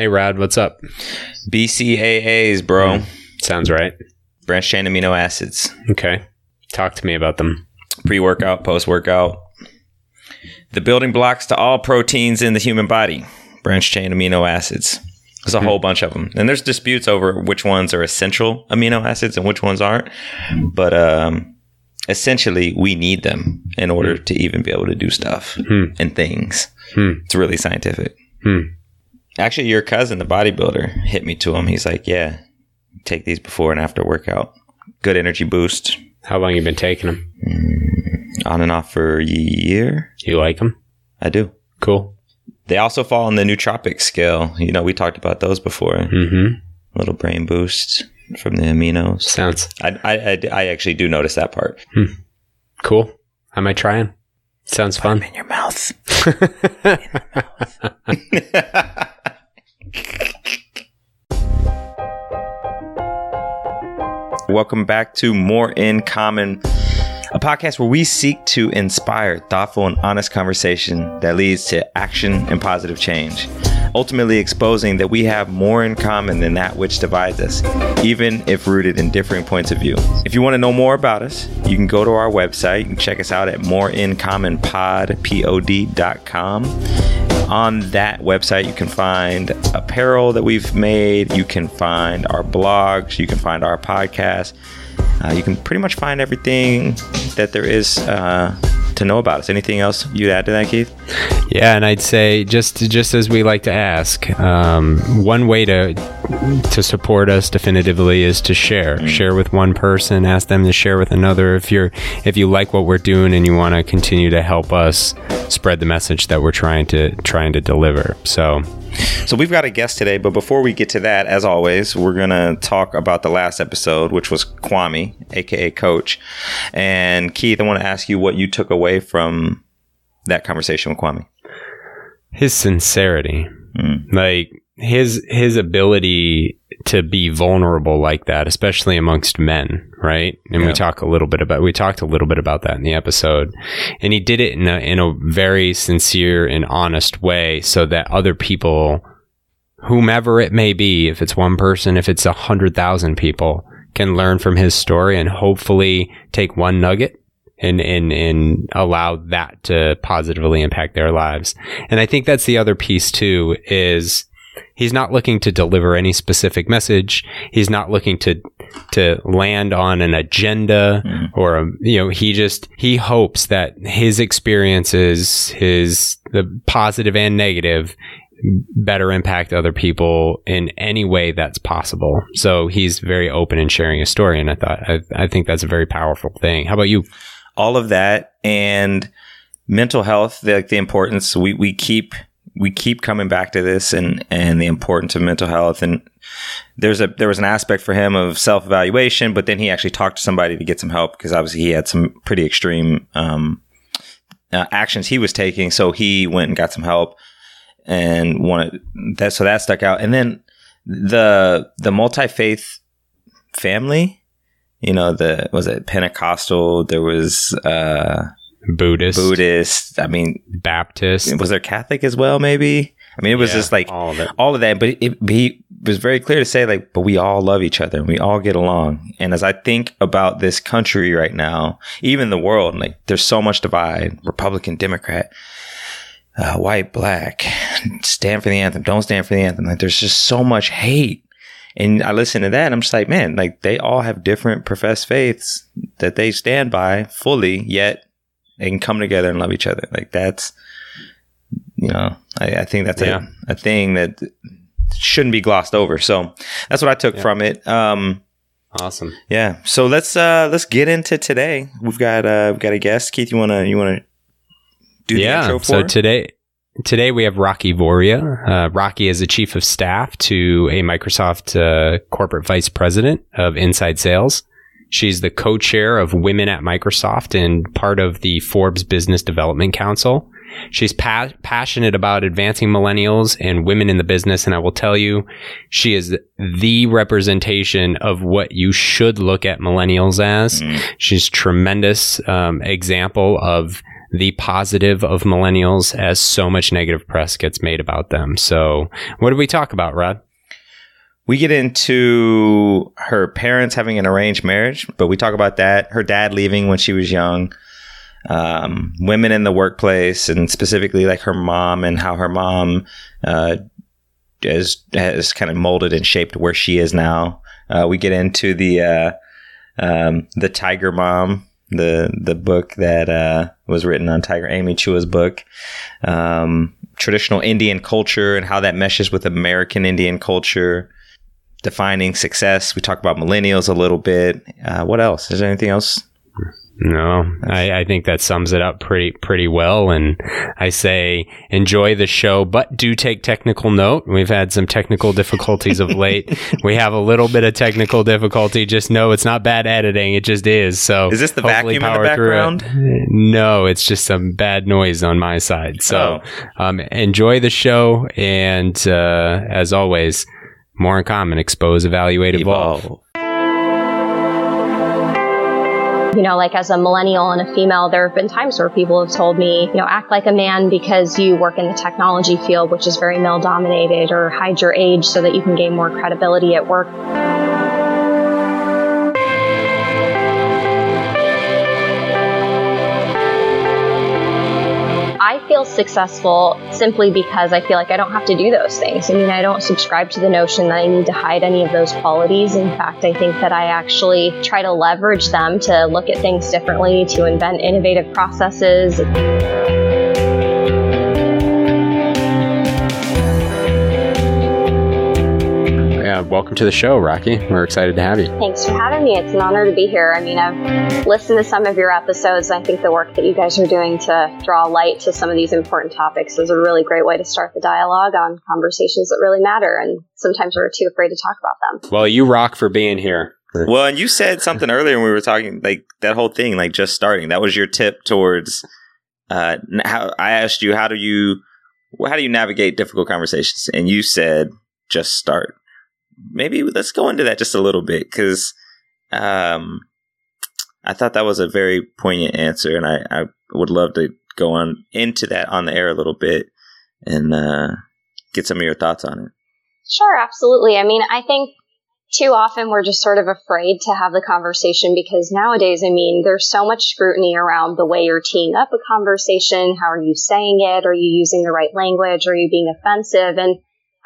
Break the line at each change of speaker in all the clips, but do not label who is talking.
Hey, Rad, what's up?
BCAAs, bro. Hmm.
Sounds right.
Branch chain amino acids.
Okay. Talk to me about them.
Pre workout, post workout. The building blocks to all proteins in the human body. Branch chain amino acids. There's a hmm. whole bunch of them. And there's disputes over which ones are essential amino acids and which ones aren't. But um, essentially, we need them in order hmm. to even be able to do stuff and things.
Hmm.
It's really scientific.
Hmm.
Actually, your cousin, the bodybuilder, hit me to him. He's like, "Yeah, take these before and after workout. Good energy boost.
How long you been taking them?
On and off for a year.
You like them?
I do.
Cool.
They also fall on the nootropic scale. You know, we talked about those before.
Mm-hmm.
Little brain boost from the aminos.
Sounds
I, I, I, I actually do notice that part.
cool. I might try 'em. Sounds fun.
In your mouth. Welcome back to More in Common, a podcast where we seek to inspire thoughtful and honest conversation that leads to action and positive change. Ultimately, exposing that we have more in common than that which divides us, even if rooted in differing points of view. If you want to know more about us, you can go to our website and check us out at moreincommonpod.com. On that website, you can find apparel that we've made. You can find our blogs. You can find our podcast. Uh, you can pretty much find everything that there is uh, to know about us. Anything else you'd add to that, Keith?
Yeah, and I'd say just just as we like to ask, um, one way to to support us definitively is to share. Share with one person, ask them to share with another. If you're if you like what we're doing and you want to continue to help us spread the message that we're trying to trying to deliver. So
So we've got a guest today, but before we get to that, as always, we're gonna talk about the last episode, which was Kwame, aka Coach. And Keith, I want to ask you what you took away from that conversation with Kwame.
his sincerity
Mm.
like his his ability to be vulnerable like that especially amongst men right and
Yeah.
we talk a little bit about we talked a little bit about that in the episode and he did it in a, in a very sincere and honest way so that other people whomever it may be if it's one person if it's a hundred thousand people can learn from his story and hopefully take one nugget and, and, and allow that to positively impact their lives. And I think that's the other piece too is he's not looking to deliver any specific message. He's not looking to, to land on an agenda hmm. or, a, you know, he just, he hopes that his experiences, his, the positive and negative better impact other people in any way that's possible. So he's very open in sharing his story. And I thought, I, I think that's a very powerful thing. How about you?
all of that and mental health the, the importance we, we keep we keep coming back to this and and the importance of mental health. And there's a there was an aspect for him of self evaluation but then he actually talked to somebody to get some help because obviously he had some pretty extreme um, uh, actions he was taking. So he went and got some help and wanted that so that stuck out. And then the the multi faith family you know the was it pentecostal? There was uh
Buddhist,
buddhist i mean
Baptist.
was there catholic as well maybe? I mean it was
Yeah,
just like
all of it.
all of that but it, he was very clear to say like but we all love each other and we all get along. And as i think about this country right now even the world like there's so much divide republican democrat uh, white black stand for the anthem don't stand for the anthem. Like there's just so much hate. And I listen to that and I'm just like, man, like they all have different professed faiths that they stand by fully, yet they can come together and love each other. Like that's, you know, I, I think that's
Yeah.
a, a thing that shouldn't be glossed over. So that's what I took
Yeah.
from it. Um,
Awesome.
yeah. So let's, uh, let's get into today. We've got, uh, we've got a guest. Keith, you want to, you want to do the
yeah.
intro for
So
her?
today, today we have Rakhi Voria. Uh, Rakhi is the chief of staff to a Microsoft uh, corporate vice president of inside sales. She's the co-chair of Women at Microsoft and part of the Forbes Business Development Council. She's pa- passionate about advancing millennials and women in the business. And I will tell you, she is the representation of what you should look at millennials as.
Mm.
She's tremendous um, example of the positive of millennials as so much negative press gets made about them. So, what did we talk about, Rod?
We get into her parents having an arranged marriage, but we talk about that. Her dad leaving when she was young. Um, women in the workplace, and specifically like her mom and how her mom uh, has has kind of molded and shaped where she is now. Uh, we get into the uh, um, the Tiger Mom, the the book that uh, was written on Tiger Amy Chua's book, um, traditional Indian culture and how that meshes with American Indian culture. Defining success. We talk about millennials a little bit. Uh, what else? Is there anything else
no, I, I, think that sums it up pretty pretty well. And I say enjoy the show, but do take technical note. We've had some technical difficulties of late. we have a little bit of technical difficulty. Just know it's not bad editing; it just is. So
is this the vacuum in the background?
No, it's just some bad noise on my side. So oh. um, enjoy the show, and uh, as always, more in common: expose, evaluate, evolve. evolve.
You know, like as a millennial and a female, there have been times where people have told me, you know, act like a man because you work in the technology field, which is very male dominated, or hide your age so that you can gain more credibility at work. Feel successful simply because I feel like I don't have to do those things. I mean, I don't subscribe to the notion that I need to hide any of those qualities. In fact, I think that I actually try to leverage them to look at things differently, to invent innovative processes.
Welcome to the show, Rakhi. We're excited to have you.
Thanks for having me. It's an honor to be here. I mean, I've listened to some of your episodes. I think the work that you guys are doing to draw light to some of these important topics is a really great way to start the dialogue on conversations that really matter. And sometimes we're too afraid to talk about them.
Well, you rock for being here.
Well, and you said something earlier when we were talking, like that whole thing, like just starting. That was your tip towards. Uh, how I asked you, how do you, how do you navigate difficult conversations? And you said, just start maybe let's go into that just a little bit because um, I thought that was a very poignant answer, and I, I would love to go on into that on the air a little bit and uh, get some of your thoughts on it.
Sure, absolutely. I mean, I think too often we're just sort of afraid to have the conversation because nowadays, I mean, there's so much scrutiny around the way you're teeing up a conversation. How are you saying it? Are you using the right language? Are you being offensive? And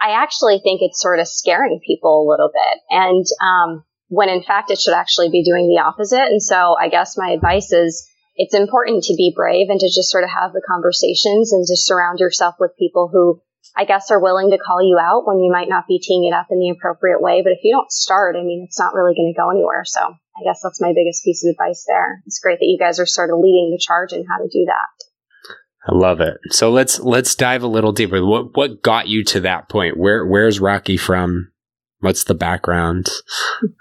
I actually think it's sort of scaring people a little bit. And um, when in fact it should actually be doing the opposite. And so I guess my advice is it's important to be brave and to just sort of have the conversations and to surround yourself with people who I guess are willing to call you out when you might not be teeing it up in the appropriate way. But if you don't start, I mean, it's not really going to go anywhere. So I guess that's my biggest piece of advice there. It's great that you guys are sort of leading the charge in how to do that.
I love it. So let's let's dive a little deeper. What what got you to that point? Where where's Rakhi from? What's the background?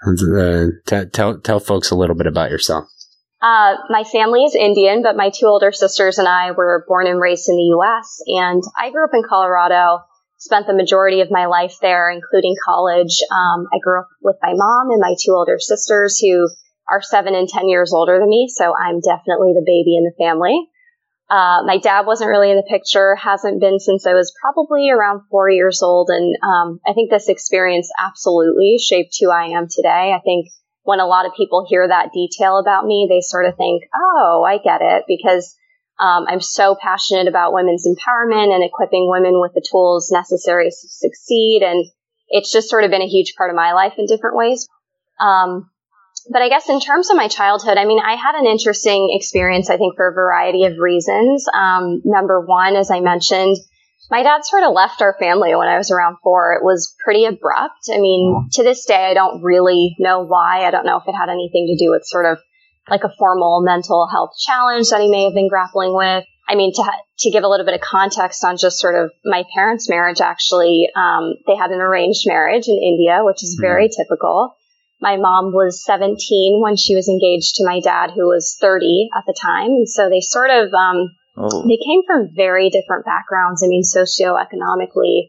uh, t- tell tell folks a little bit about yourself.
Uh, my family is Indian, but my two older sisters and I were born and raised in the U.S. And I grew up in Colorado. Spent the majority of my life there, including college. Um, I grew up with my mom and my two older sisters, who are seven and ten years older than me. So I'm definitely the baby in the family. Uh, my dad wasn't really in the picture, hasn't been since I was probably around four years old. And um, I think this experience absolutely shaped who I am today. I think when a lot of people hear that detail about me, they sort of think, oh, I get it, because um, I'm so passionate about women's empowerment and equipping women with the tools necessary to succeed. And it's just sort of been a huge part of my life in different ways. Um, but I guess in terms of my childhood, I mean, I had an interesting experience, I think, for a variety of reasons. Um, number one, as I mentioned, my dad sort of left our family when I was around four. It was pretty abrupt. I mean, to this day, I don't really know why. I don't know if it had anything to do with sort of like a formal mental health challenge that he may have been grappling with. I mean, to to give a little bit of context on just sort of my parents' marriage, actually, um, they had an arranged marriage in India, which is very mm-hmm. typical. My mom was 17 when she was engaged to my dad, who was 30 at the time. And so they sort of, um, oh. they came from very different backgrounds. I mean, socioeconomically,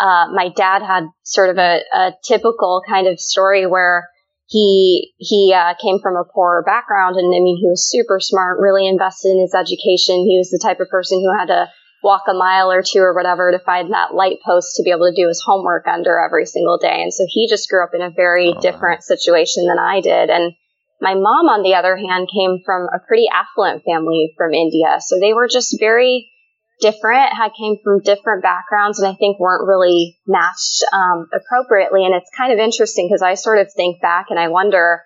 uh, my dad had sort of a, a typical kind of story where he he uh, came from a poor background, and I mean, he was super smart, really invested in his education. He was the type of person who had to walk a mile or two or whatever to find that light post to be able to do his homework under every single day. And so he just grew up in a very oh, different wow. situation than I did. And my mom, on the other hand, came from a pretty affluent family from India. So they were just very different, had came from different backgrounds, and I think weren't really matched um, appropriately. And it's kind of interesting because I sort of think back and I wonder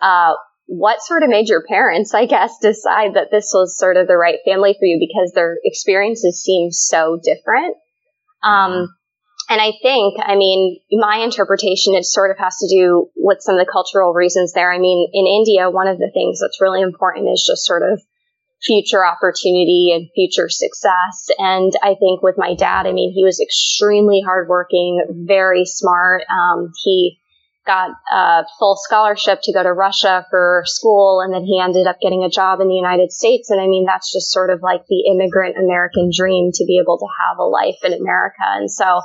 uh, what sort of made your parents, I guess, decide that this was sort of the right family for you because their experiences seem so different. Um, and I think, I mean, my interpretation, it sort of has to do with some of the cultural reasons there. I mean, in India, one of the things that's really important is just sort of future opportunity and future success. And I think with my dad, I mean, he was extremely hardworking, very smart. Um, he got a full scholarship to go to Russia for school, and then he ended up getting a job in the United States. And I mean, that's just sort of like the immigrant American dream to be able to have a life in America. And so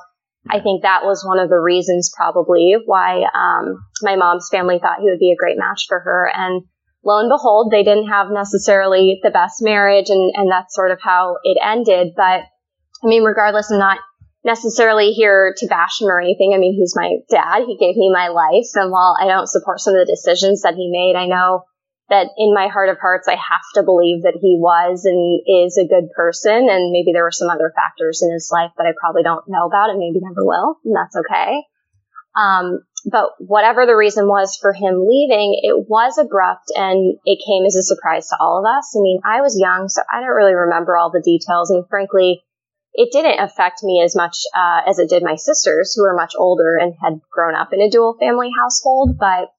I think that was one of the reasons probably why um, my mom's family thought he would be a great match for her. And lo and behold, they didn't have necessarily the best marriage, and, and that's sort of how it ended. But I mean, regardless, I'm not necessarily here to bash him or anything. I mean, he's my dad. He gave me my life. And while I don't support some of the decisions that he made, I know that in my heart of hearts, I have to believe that he was and is a good person. And maybe there were some other factors in his life that I probably don't know about and maybe never will. And that's okay. Um, but whatever the reason was for him leaving, it was abrupt and it came as a surprise to all of us. I mean, I was young, so I don't really remember all the details. And frankly, it didn't affect me as much uh, as it did my sisters, who were much older and had grown up in a dual family household. But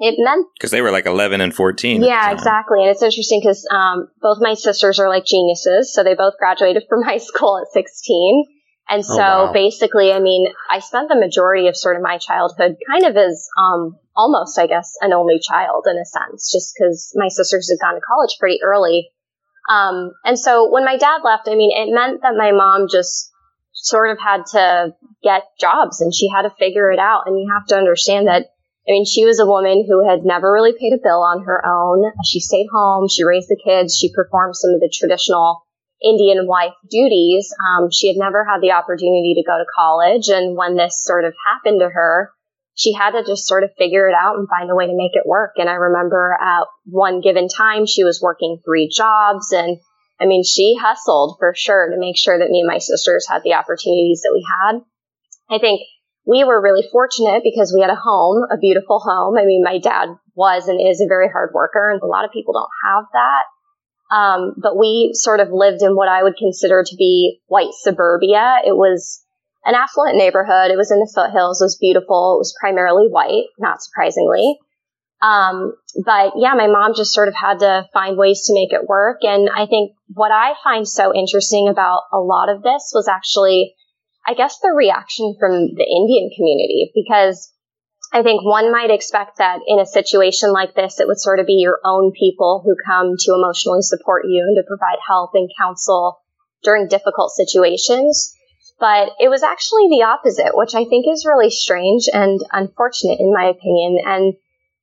it meant
because they were like 11 and 14
yeah exactly and it's interesting because um, both my sisters are like geniuses so they both graduated from high school at 16 and oh, so oh, wow. basically, I mean, I spent the majority of sort of my childhood kind of as um, almost, I guess, an only child in a sense, just because my sisters had gone to college pretty early. Um, and so when my dad left, I mean, it meant that my mom just sort of had to get jobs and she had to figure it out. And you have to understand that, I mean, she was a woman who had never really paid a bill on her own. She stayed home, she raised the kids, she performed some of the traditional Indian wife duties. Um, she had never had the opportunity to go to college. And when this sort of happened to her, she had to just sort of figure it out and find a way to make it work. And I remember at one given time, she was working three jobs. And I mean, she hustled for sure to make sure that me and my sisters had the opportunities that we had. I think we were really fortunate because we had a home, a beautiful home. I mean, my dad was and is a very hard worker, and a lot of people don't have that. Um, but we sort of lived in what I would consider to be white suburbia. It was an affluent neighborhood. It was in the foothills. It was beautiful. It was primarily white, not surprisingly. Um, but yeah, my mom just sort of had to find ways to make it work. And I think what I find so interesting about a lot of this was actually, I guess, the reaction from the Indian community because I think one might expect that in a situation like this, it would sort of be your own people who come to emotionally support you and to provide help and counsel during difficult situations. But it was actually the opposite, which I think is really strange and unfortunate in my opinion. And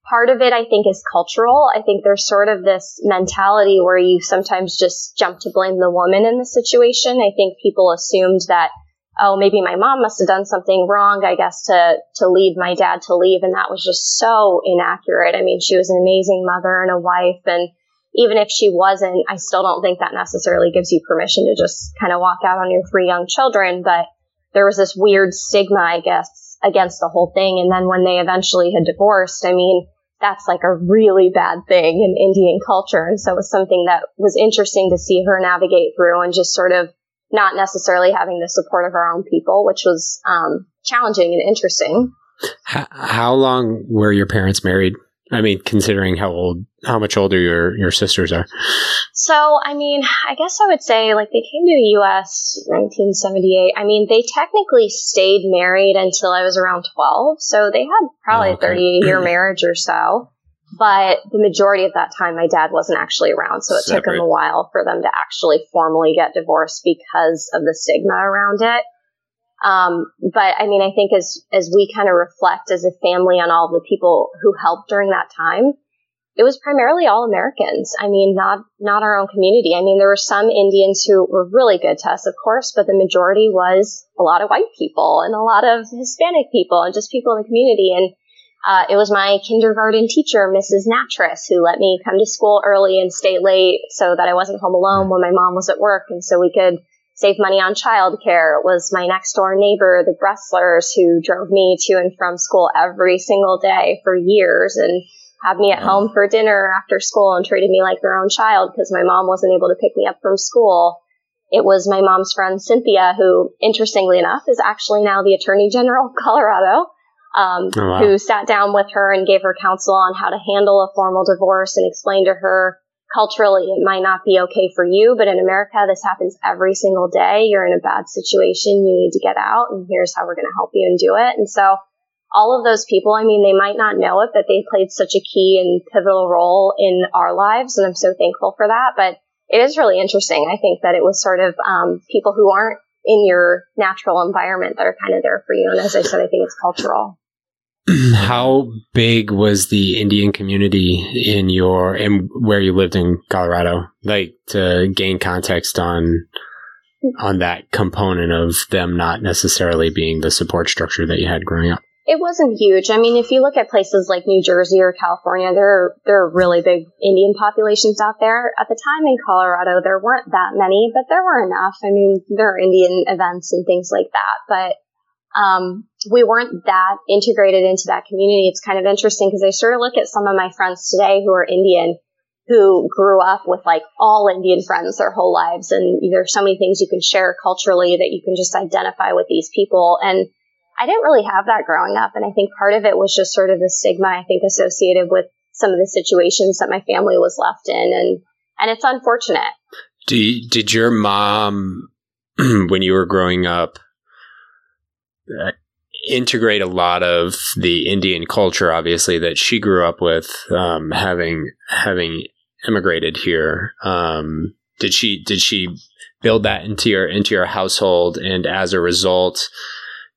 part of it, I think, is cultural. I think there's sort of this mentality where you sometimes just jump to blame the woman in the situation. I think people assumed that oh, maybe my mom must have done something wrong, I guess, to, to lead my dad to leave. And that was just so inaccurate. I mean, she was an amazing mother and a wife. And even if she wasn't, I still don't think that necessarily gives you permission to just kind of walk out on your three young children. But there was this weird stigma, I guess, against the whole thing. And then when they eventually had divorced, I mean, that's like a really bad thing in Indian culture. And so it was something that was interesting to see her navigate through and just sort of not necessarily having the support of our own people, which was um, challenging and interesting.
How, how long were your parents married? I mean, considering how old, how much older your your sisters are.
So, I mean, I guess I would say like they came to the U.S. 1978. I mean, they technically stayed married until I was around 12, so they had probably oh, okay. a 38 year marriage or so. But the majority of that time, my dad wasn't actually around. So it Separate. took him a while for them to actually formally get divorced because of the stigma around it. Um, but I mean, I think as, as we kind of reflect as a family on all the people who helped during that time, it was primarily all Americans. I mean, not, not our own community. I mean, there were some Indians who were really good to us, of course, but the majority was a lot of white people and a lot of Hispanic people and just people in the community. And, uh, it was my kindergarten teacher, Mrs. Natras, who let me come to school early and stay late so that I wasn't home alone when my mom was at work and so we could save money on childcare. It was my next door neighbor, the Bresslers, who drove me to and from school every single day for years and had me at home for dinner after school and treated me like their own child because my mom wasn't able to pick me up from school. It was my mom's friend Cynthia, who, interestingly enough, is actually now the Attorney General of Colorado, um, oh, wow. who sat down with her and gave her counsel on how to handle a formal divorce and explained to her culturally it might not be okay for you, but in America, this happens every single day. You're in a bad situation. You need to get out and here's how we're going to help you and do it. And so all of those people, I mean, they might not know it, but they played such a key and pivotal role in our lives. And I'm so thankful for that. But it is really interesting. I think that it was sort of um, people who aren't in your natural environment that are kind of there for you. And as I said, I think it's cultural.
How big was the Indian community in your and where you lived in Colorado? Like to gain context on on that component of them not necessarily being the support structure that you had growing up.
It wasn't huge. I mean, if you look at places like New Jersey or California, there are, there are really big Indian populations out there. At the time in Colorado, there weren't that many, but there were enough. I mean, there are Indian events and things like that, but um, we weren't that integrated into that community. It's kind of interesting because I sort of look at some of my friends today who are Indian who grew up with like all Indian friends their whole lives. And there's so many things you can share culturally that you can just identify with these people. And I didn't really have that growing up. And I think part of it was just sort of the stigma, I think, associated with some of the situations that my family was left in. And, and it's unfortunate.
Do you, did your mom, when you were growing up, uh, integrate a lot of the Indian culture, obviously that she grew up with, um, having having immigrated here. Um, did she did she build that into your into your household, and as a result,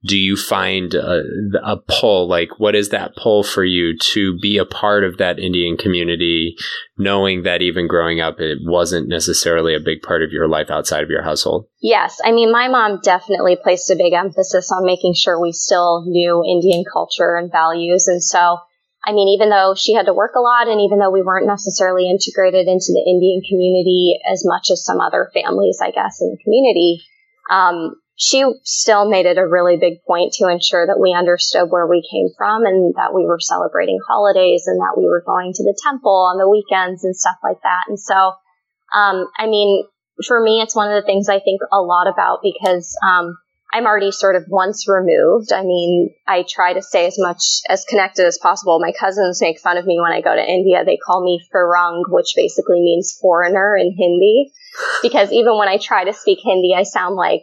do you find a, a, pull? Like, what is that pull for you to be a part of that Indian community, knowing that even growing up, it wasn't necessarily a big part of your life outside of your household?
Yes. I mean, my mom definitely placed a big emphasis on making sure we still knew Indian culture and values. And so, I mean, even though she had to work a lot and even though we weren't necessarily integrated into the Indian community as much as some other families, I guess, in the community, um, she still made it a really big point to ensure that we understood where we came from and that we were celebrating holidays and that we were going to the temple on the weekends and stuff like that. And so, um, I mean, for me, it's one of the things I think a lot about because, um, I'm already sort of once removed. I mean, I try to stay as much as connected as possible. My cousins make fun of me when I go to India. They call me Farang, which basically means foreigner in Hindi. Because even when I try to speak Hindi, I sound like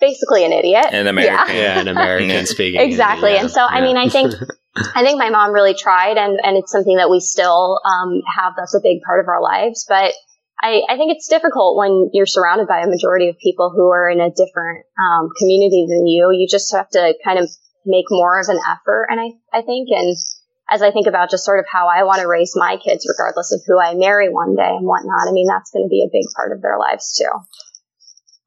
basically an idiot.
An American.
Yeah, yeah an American speaking.
exactly. Yeah, and so, yeah. I mean, I think, I think my mom really tried and, and it's something that we still, um, have. That's a big part of our lives. But I, I think it's difficult when you're surrounded by a majority of people who are in a different, um, community than you. You just have to kind of make more of an effort. And I, I think, and as I think about just sort of how I want to raise my kids, regardless of who I marry one day and whatnot, I mean, that's going to be a big part of their lives too.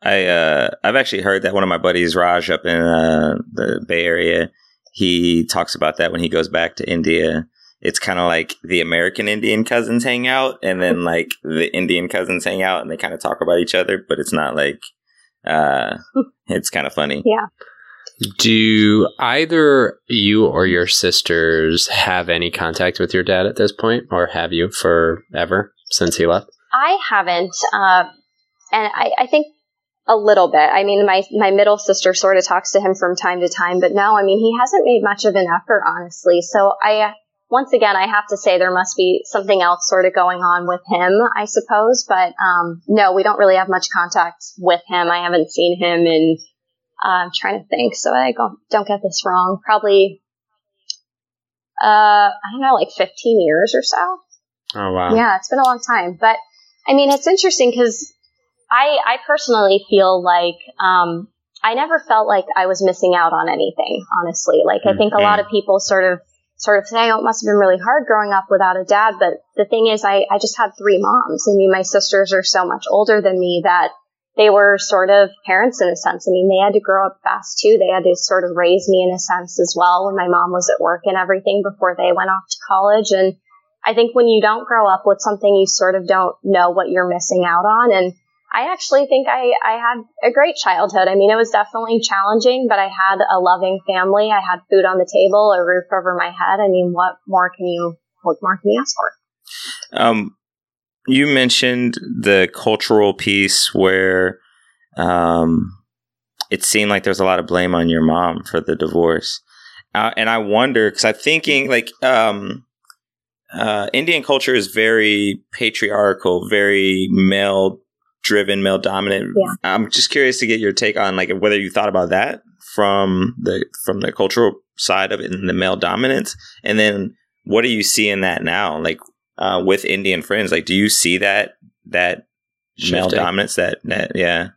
I uh, I've actually heard that one of my buddies, Raj, up in uh, the Bay Area, he talks about that when he goes back to India. It's kind of like the American Indian cousins hang out, and then like the Indian cousins hang out, and they kind of talk about each other, but it's not like uh, it's kind of funny.
Yeah.
Do either you or your sisters have any contact with your dad at this point, or have you forever since he left?
I haven't. Uh, and I, I think a little bit. I mean, my, my middle sister sort of talks to him from time to time, but no, I mean, he hasn't made much of an effort, honestly. So I, once again, I have to say there must be something else sort of going on with him, I suppose. But, um, no, we don't really have much contact with him. I haven't seen him in, uh, I'm trying to think. So I don't, don't get this wrong. Probably, uh, I don't know, like 15 years or so.
Oh, wow.
Yeah, it's been a long time. But I mean, it's interesting because I, I personally feel like um, I never felt like I was missing out on anything, honestly. Like, I think a lot of people sort of, sort of say, oh, it must have been really hard growing up without a dad. But the thing is, I, I just had three moms. I mean, my sisters are so much older than me that they were sort of parents in a sense. I mean, they had to grow up fast too. They had to sort of raise me in a sense as well when my mom was at work and everything before they went off to college. And I think when you don't grow up with something, you sort of don't know what you're missing out on. And I actually think I, I had a great childhood. I mean, it was definitely challenging, but I had a loving family. I had food on the table, a roof over my head. I mean, what more can you, what more can you ask for?
Um, you mentioned the cultural piece where, um, it seemed like there's a lot of blame on your mom for the divorce. Uh, and I wonder, cause I'm thinking like, um, uh, Indian culture is very patriarchal, very male driven, male dominant.
Yeah.
I'm just curious to get your take on like whether you thought about that from the from the cultural side of it and the male dominance, and then what do you see in that now, like uh, with Indian friends? Like, do you see that that male dominance? That that yeah.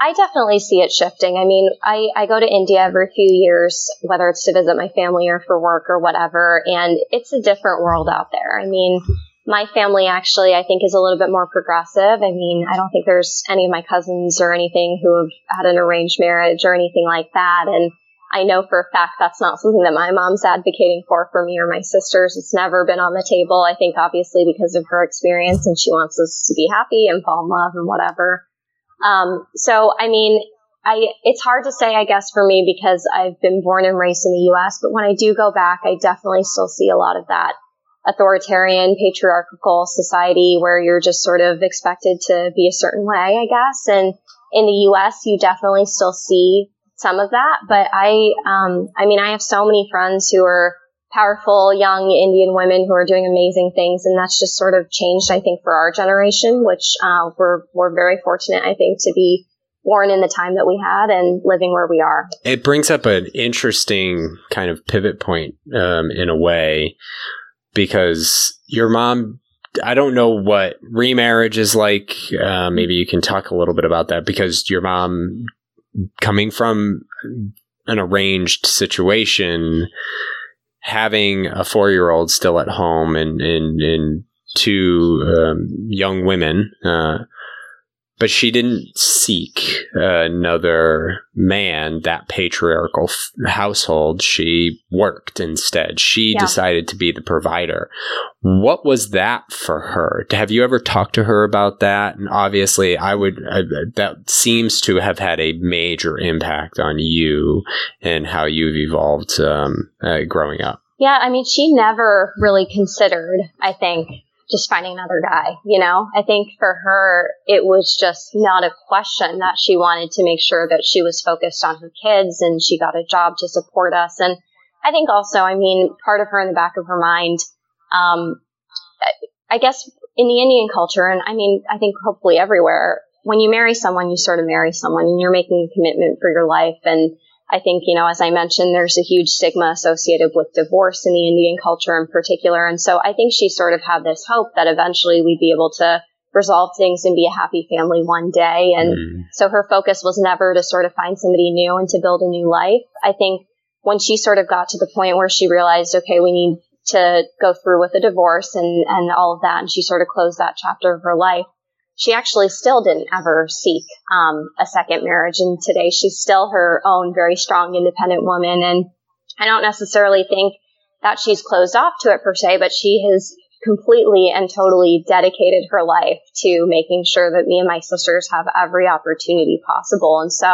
I definitely see it shifting. I mean, I, I go to India every few years, whether it's to visit my family or for work or whatever, and it's a different world out there. I mean, my family actually, I think, is a little bit more progressive. I mean, I don't think there's any of my cousins or anything who have had an arranged marriage or anything like that. And I know for a fact that's not something that my mom's advocating for for me or my sisters. It's never been on the table. I think obviously because of her experience and she wants us to be happy and fall in love and whatever. Um, so, I mean, I, it's hard to say, I guess, for me because I've been born and raised in the U.S., but when I do go back, I definitely still see a lot of that authoritarian, patriarchal society where you're just sort of expected to be a certain way, I guess. And in the U.S., you definitely still see some of that. But I, um, I mean, I have so many friends who are powerful young Indian women who are doing amazing things, and that's just sort of changed, I think, for our generation, which uh, we're we're very fortunate, I think, to be born in the time that we had and living where we are.
It brings up an interesting kind of pivot point um, in a way because your mom. I don't know what remarriage is like. Uh, maybe you can talk a little bit about that because your mom, coming from an arranged situation, having a four year old still at home and, and, and two um, young women, uh, but she didn't seek another man, that patriarchal f- household. She worked instead. She
Yeah.
decided to be the provider. What was that for her? Have you ever talked to her about that? And obviously, I would, I, that seems to have had a major impact on you and how you've evolved um, uh, growing up.
Yeah, I mean, she never really considered, I think, just finding another guy, you know? I think for her, it was just not a question that she wanted to make sure that she was focused on her kids and she got a job to support us. And I think also, I mean, part of her in the back of her mind, um, I guess in the Indian culture, and I mean, I think hopefully everywhere, when you marry someone, you sort of marry someone and you're making a commitment for your life. And I think, you know, as I mentioned, there's a huge stigma associated with divorce in the Indian culture in particular. And so I think she sort of had this hope that eventually we'd be able to resolve things and be a happy family one day. And
Mm.
so her focus was never to sort of find somebody new and to build a new life. I think when she sort of got to the point where she realized, okay, we need to go through with a divorce and, and all of that, and she sort of closed that chapter of her life, she actually still didn't ever seek um, a second marriage. And today she's still her own very strong, independent woman. And I don't necessarily think that she's closed off to it per se, but she has completely and totally dedicated her life to making sure that me and my sisters have every opportunity possible. And so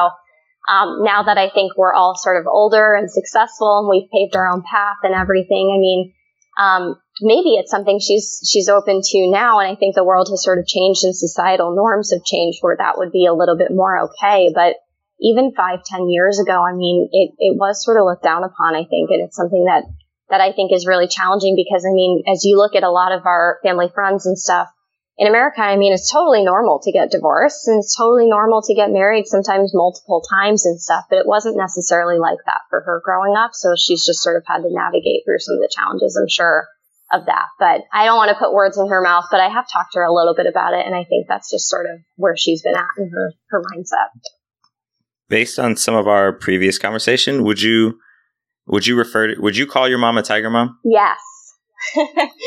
um, now that I think we're all sort of older and successful and we've paved our own path and everything, I mean, um, maybe it's something she's she's open to now. And I think the world has sort of changed and societal norms have changed where that would be a little bit more okay. But even five, ten years ago, I mean, it, it was sort of looked down upon, I think, and it's something that that I think is really challenging because I mean, as you look at a lot of our family friends and stuff in America, I mean, it's totally normal to get divorced and it's totally normal to get married sometimes multiple times and stuff, but it wasn't necessarily like that for her growing up. So she's just sort of had to navigate through some of the challenges, I'm sure, of that. But I don't want to put words in her mouth, but I have talked to her a little bit about it. And I think that's just sort of where she's been at in her, her mindset.
based on some of our previous conversation, would you would you refer to, would you call your mom a tiger mom?
Yes.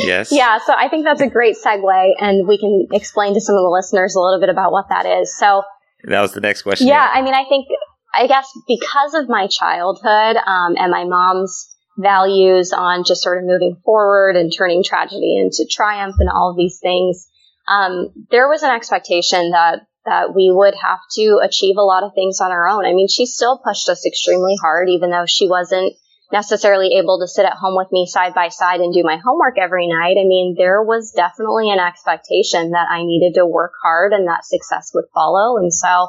yes.
Yeah, so I think that's a great segue, and we can explain to some of the listeners a little bit about what that is. So
that was the next question.
Yeah, I mean, I think I guess because of my childhood um, and my mom's values on just sort of moving forward and turning tragedy into triumph and all of these things, um, there was an expectation that that we would have to achieve a lot of things on our own. I mean, she still pushed us extremely hard, even though she wasn't necessarily able to sit at home with me side by side and do my homework every night. I mean, there was definitely an expectation that I needed to work hard and that success would follow. And so,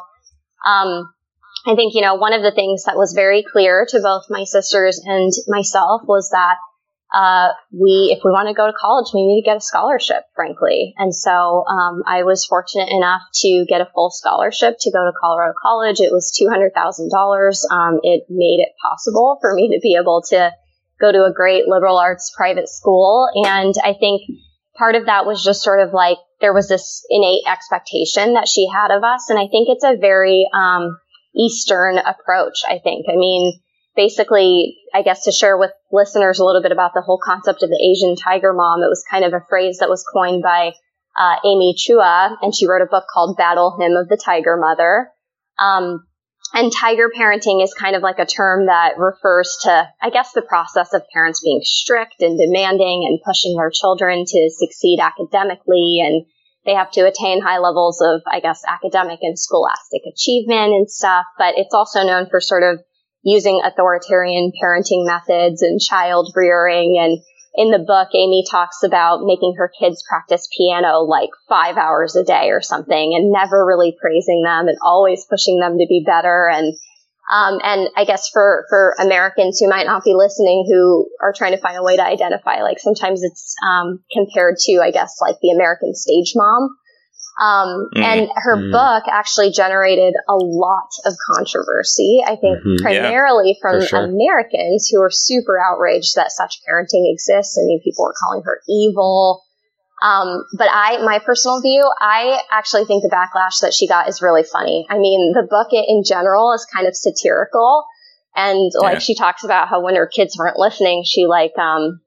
um, I think, you know, one of the things that was very clear to both my sisters and myself was that uh, we, if we want to go to college, we need to get a scholarship, frankly. And so um, I was fortunate enough to get a full scholarship to go to Colorado College. It was two hundred thousand um, dollars. It made it possible for me to be able to go to a great liberal arts private school. And I think part of that was just sort of like there was this innate expectation that she had of us, and I think it's a very um, Eastern approach. I think. I mean basically, I guess to share with listeners a little bit about the whole concept of the Asian tiger mom, it was kind of a phrase that was coined by uh, Amy Chua, and she wrote a book called Battle Hymn of the Tiger Mother. Um, and tiger parenting is kind of like a term that refers to, I guess, the process of parents being strict and demanding and pushing their children to succeed academically and they have to attain high levels of, I guess, academic and scholastic achievement and stuff. But it's also known for sort of using authoritarian parenting methods and child rearing. And in the book, Amy talks about making her kids practice piano like five hours a day or something and never really praising them and always pushing them to be better. And um, and I guess for, for Americans who might not be listening, who are trying to find a way to identify, like sometimes it's um, compared to, I guess, like the American stage mom, um, mm. And her mm. book actually generated a lot of controversy, I think, mm-hmm. primarily yeah, from sure. Americans who were super outraged that such parenting exists. I mean, people were calling her evil. Um, but I, my personal view, I actually think the backlash that she got is really funny. I mean, the book in general is kind of satirical. And like yeah. she talks about how when her kids weren't listening, she like, um,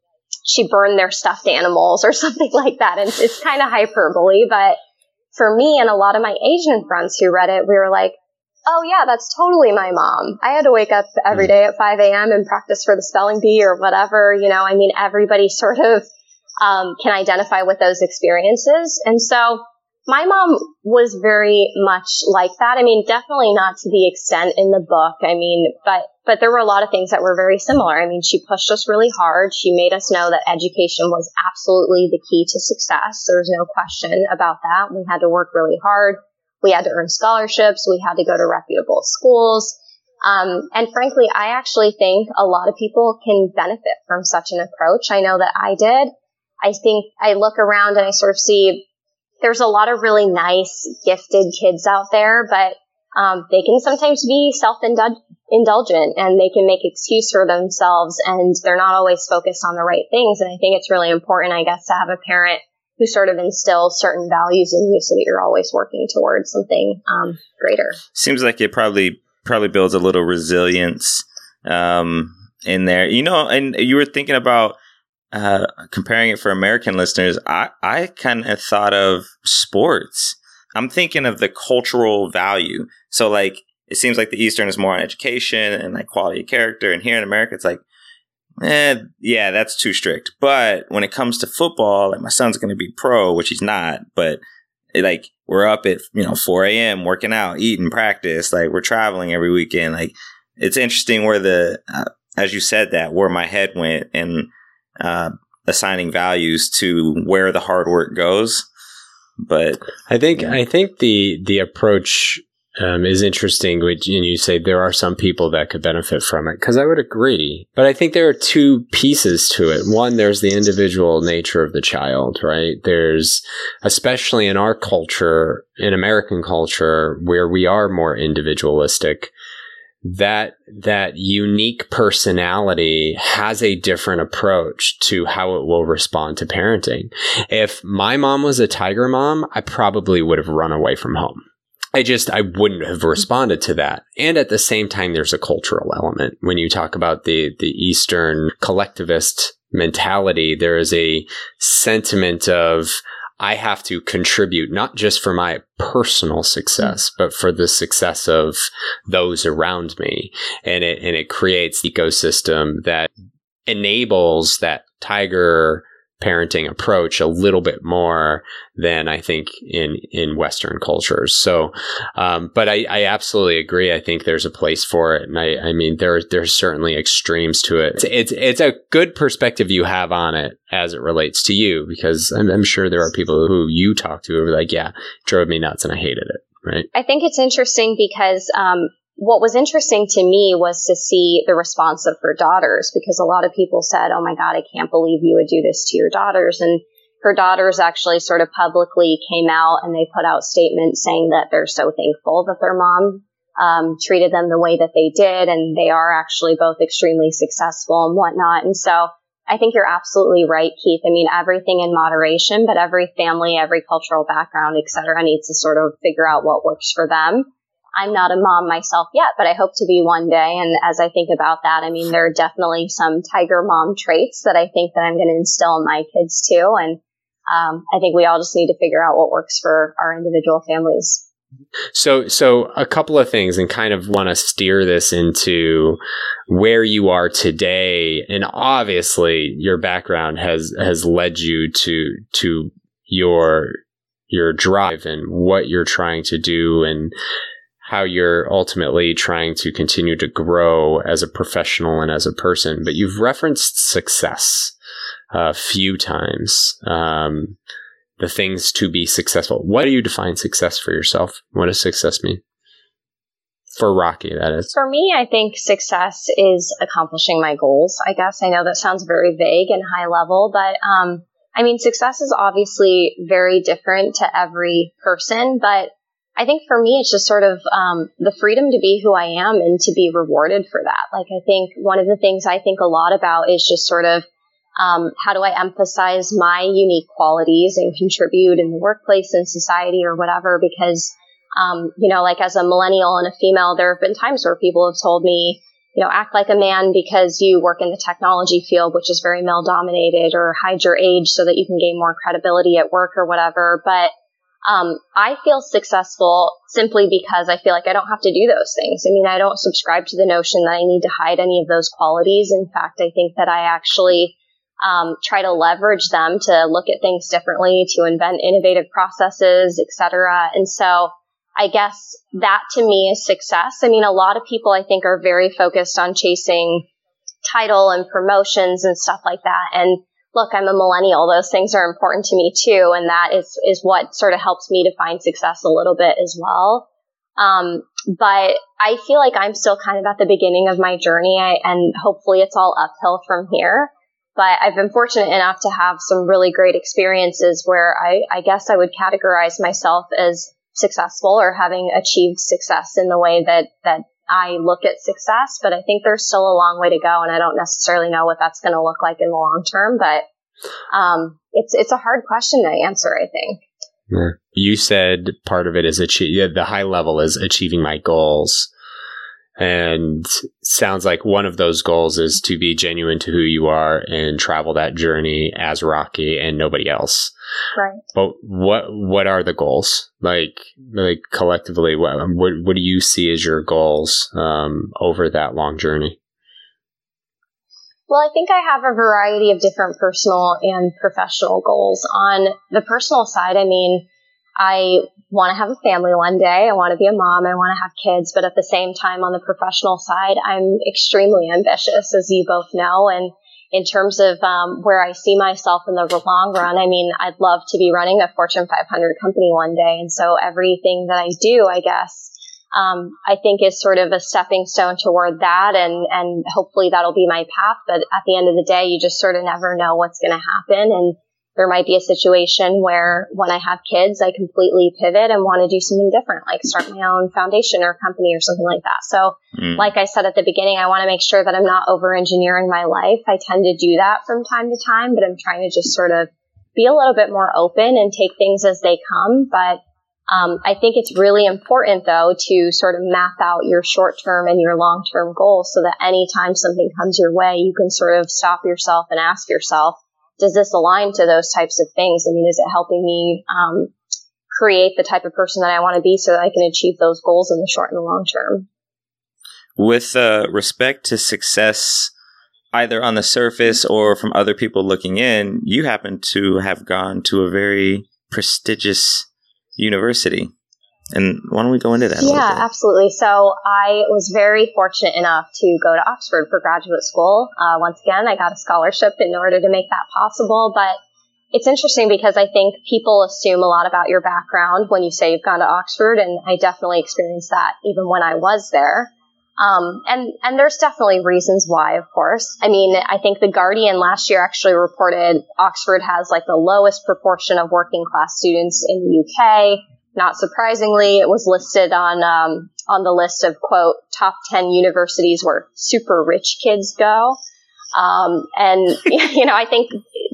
she burned their stuffed animals or something like that. And it's kind of hyperbole, but for me and a lot of my Asian friends who read it, we were like, oh yeah, that's totally my mom. I had to wake up every hmm. at 5 a.m. and practice for the spelling bee or whatever. You know, I mean, everybody sort of um, can identify with those experiences. And so my mom was very much like that. I mean, definitely not to the extent in the book. I mean, but, but there were a lot of things that were very similar. I mean, she pushed us really hard. She made us know that education was absolutely the key to success. There was no question about that. We had to work really hard. We had to earn scholarships. We had to go to reputable schools. Um, and frankly, I actually think a lot of people can benefit from such an approach. I know that I did. I think I look around and I sort of see there's a lot of really nice, gifted kids out there, but um, they can sometimes be self-indulgent and they can make excuse for themselves and they're not always focused on the right things. And I think it's really important, I guess, to have a parent who sort of instills certain values in you so that you're always working towards something um, greater.
Seems like it probably probably builds a little resilience um, in there. You know, and you were thinking about uh, comparing it for American listeners, I, I kind of thought of sports. I'm thinking of the cultural value. So, like, it seems like the Eastern is more on education and like quality of character. And here in America, it's like, eh, yeah, that's too strict. But when it comes to football, like, my son's going to be pro, which he's not, but it, like, we're up at, you know, 4 a.m., working out, eating, practice. Like, we're traveling every weekend. Like, it's interesting where the, uh, as you said that, where my head went. And, uh, assigning values to where the hard work goes. But
I think yeah. I think the the approach um, is interesting. Which and you say there are some people that could benefit from it because I would agree. But I think there are two pieces to it. One, there's the individual nature of the child, right? There's especially in our culture, in American culture, where we are more individualistic that that unique personality has a different approach to how it will respond to parenting. If my mom was a tiger mom, I probably would have run away from home. I just I wouldn't have responded to that. And at the same time there's a cultural element when you talk about the the eastern collectivist mentality there is a sentiment of I have to contribute not just for my personal success, mm. but for the success of those around me. And it, and it creates ecosystem that enables that tiger parenting approach a little bit more than I think in in Western cultures. So, um, but I, I, absolutely agree. I think there's a place for it, and I, I mean there there's certainly extremes to it. It's, it's, it's a good perspective you have on it as it relates to you because I'm, I'm sure there are people who you talk to who are like, yeah, drove me nuts and I hated it. Right.
I think it's interesting because um, what was interesting to me was to see the response of her daughters because a lot of people said, Oh my God, I can't believe you would do this to your daughters. And her daughters actually sort of publicly came out and they put out statements saying that they're so thankful that their mom um, treated them the way that they did. And they are actually both extremely successful and whatnot. And so I think you're absolutely right, Keith. I mean, everything in moderation, but every family, every cultural background, et cetera, needs to sort of figure out what works for them. I'm not a mom myself yet, but I hope to be one day. And as I think about that, I mean, there are definitely some tiger mom traits that I think that I'm going to instill in my kids too. And um, I think we all just need to figure out what works for our individual families.
So, so a couple of things, and kind of want to steer this into where you are today. And obviously, your background has has led you to to your your drive and what you're trying to do and how you're ultimately trying to continue to grow as a professional and as a person. But you've referenced success a few times. Um, the things to be successful. What do you define success for yourself? What does success mean? For Rakhi, that is.
For me, I think success is accomplishing my goals. I guess I know that sounds very vague and high level, but um, I mean, success is obviously very different to every person, but I think for me, it's just sort of um, the freedom to be who I am and to be rewarded for that. Like, I think one of the things I think a lot about is just sort of um, how do I emphasize my unique qualities and contribute in the workplace and society or whatever? Because, um, you know, like as a millennial and a female, there have been times where people have told me, you know, act like a man because you work in the technology field, which is very male dominated, or hide your age so that you can gain more credibility at work or whatever. But um, I feel successful simply because I feel like I don't have to do those things. I mean, I don't subscribe to the notion that I need to hide any of those qualities. In fact, I think that I actually um, try to leverage them to look at things differently, to invent innovative processes, etc. And so, I guess that to me is success. I mean, a lot of people I think are very focused on chasing title and promotions and stuff like that, and look, I'm a millennial. Those things are important to me too. And that is, is what sort of helps me to find success a little bit as well. Um, but I feel like I'm still kind of at the beginning of my journey I, and hopefully it's all uphill from here. But I've been fortunate enough to have some really great experiences where I, I guess I would categorize myself as successful or having achieved success in the way that, that I look at success, but I think there's still a long way to go, and I don't necessarily know what that's going to look like in the long term. But um, it's it's a hard question to answer. I think.
You said part of it is achieve the high level is achieving my goals. And sounds like one of those goals is to be genuine to who you are and travel that journey as Rakhi and nobody else.
Right.
But what what are the goals? Like like collectively, what what, what do you see as your goals um, over that long journey?
Well, I think I have a variety of different personal and professional goals. On the personal side, I mean, I want to have a family one day. I want to be a mom. I want to have kids. But at the same time, on the professional side, I'm extremely ambitious, as you both know. And in terms of um, where I see myself in the long run, I mean, I'd love to be running a Fortune 500 company one day. And so everything that I do, I guess, um, I think is sort of a stepping stone toward that. And, and hopefully that'll be my path. But at the end of the day, you just sort of never know what's going to happen. And there might be a situation where when I have kids, I completely pivot and want to do something different, like start my own foundation or company or something like that. So, mm. like I said at the beginning, I want to make sure that I'm not over engineering my life. I tend to do that from time to time, but I'm trying to just sort of be a little bit more open and take things as they come. But Um, I think it's really important though to sort of map out your short term and your long term goals so that anytime something comes your way, you can sort of stop yourself and ask yourself, does this align to those types of things? I mean, is it helping me um, create the type of person that I want to be so that I can achieve those goals in the short and the long term?
With uh, respect to success, either on the surface or from other people looking in, you happen to have gone to a very prestigious university. And why don't we go into that?
Yeah, absolutely. So I was very fortunate enough to go to Oxford for graduate school. Uh, once again, I got a scholarship in order to make that possible. But it's interesting because I think people assume a lot about your background when you say you've gone to Oxford, and I definitely experienced that even when I was there. Um, and and there's definitely reasons why, of course. I mean, I think the Guardian last year actually reported Oxford has like the lowest proportion of working class students in the UK. Not surprisingly, it was listed on um, on the list of quote top ten universities where super rich kids go. Um, and you know, I think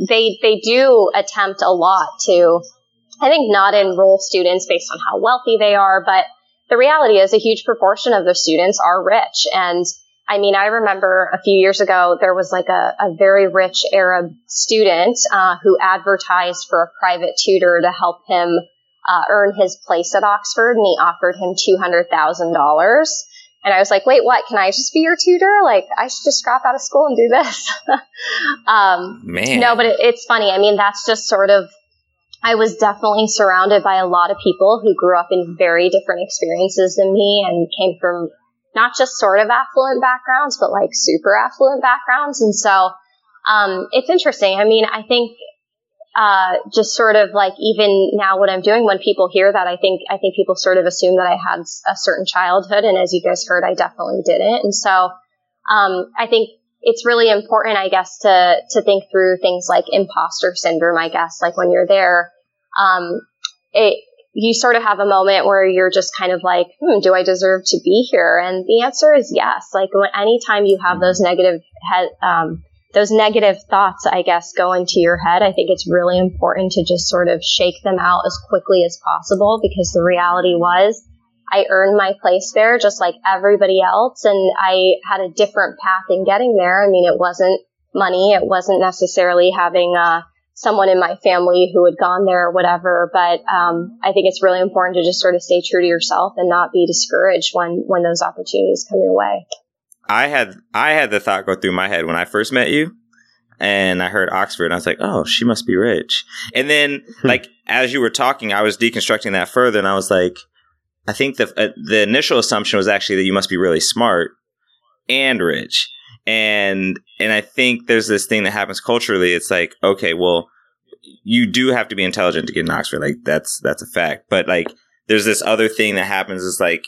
they they do attempt a lot to, I think, not enroll students based on how wealthy they are, but the reality is a huge proportion of the students are rich. And I mean, I remember a few years ago, there was like a, a very rich Arab student uh, who advertised for a private tutor to help him uh, earn his place at Oxford, and he offered him $200,000. And I was like, wait, what? Can I just be your tutor? Like, I should just drop out of school and do this. um,
Man.
No, but it, it's funny. I mean, that's just sort of I was definitely surrounded by a lot of people who grew up in very different experiences than me and came from not just sort of affluent backgrounds, but like super affluent backgrounds. And so, um, it's interesting. I mean, I think, uh, just sort of like even now what I'm doing when people hear that, I think, I think people sort of assume that I had a certain childhood. And as you guys heard, I definitely didn't. And so, um, I think it's really important, I guess, to, to think through things like imposter syndrome, I guess, like when you're there, um, it, you sort of have a moment where you're just kind of like, hmm, do I deserve to be here? And the answer is yes. Like anytime you have those negative head, um, those negative thoughts, I guess, go into your head, I think it's really important to just sort of shake them out as quickly as possible because the reality was I earned my place there just like everybody else. And I had a different path in getting there. I mean, it wasn't money. It wasn't necessarily having a, someone in my family who had gone there or whatever. But um, I think it's really important to just sort of stay true to yourself and not be discouraged when when those opportunities come your way.
I had I had the thought go through my head when I first met you, and I heard Oxford, and I was like, oh, she must be rich. And then, hmm. like as you were talking, I was deconstructing that further, and I was like, I think the uh, the initial assumption was actually that you must be really smart and rich. And and I think there's this thing that happens culturally. It's like, okay, well, you do have to be intelligent to get in Oxford. Like that's that's a fact. But like there's this other thing that happens is like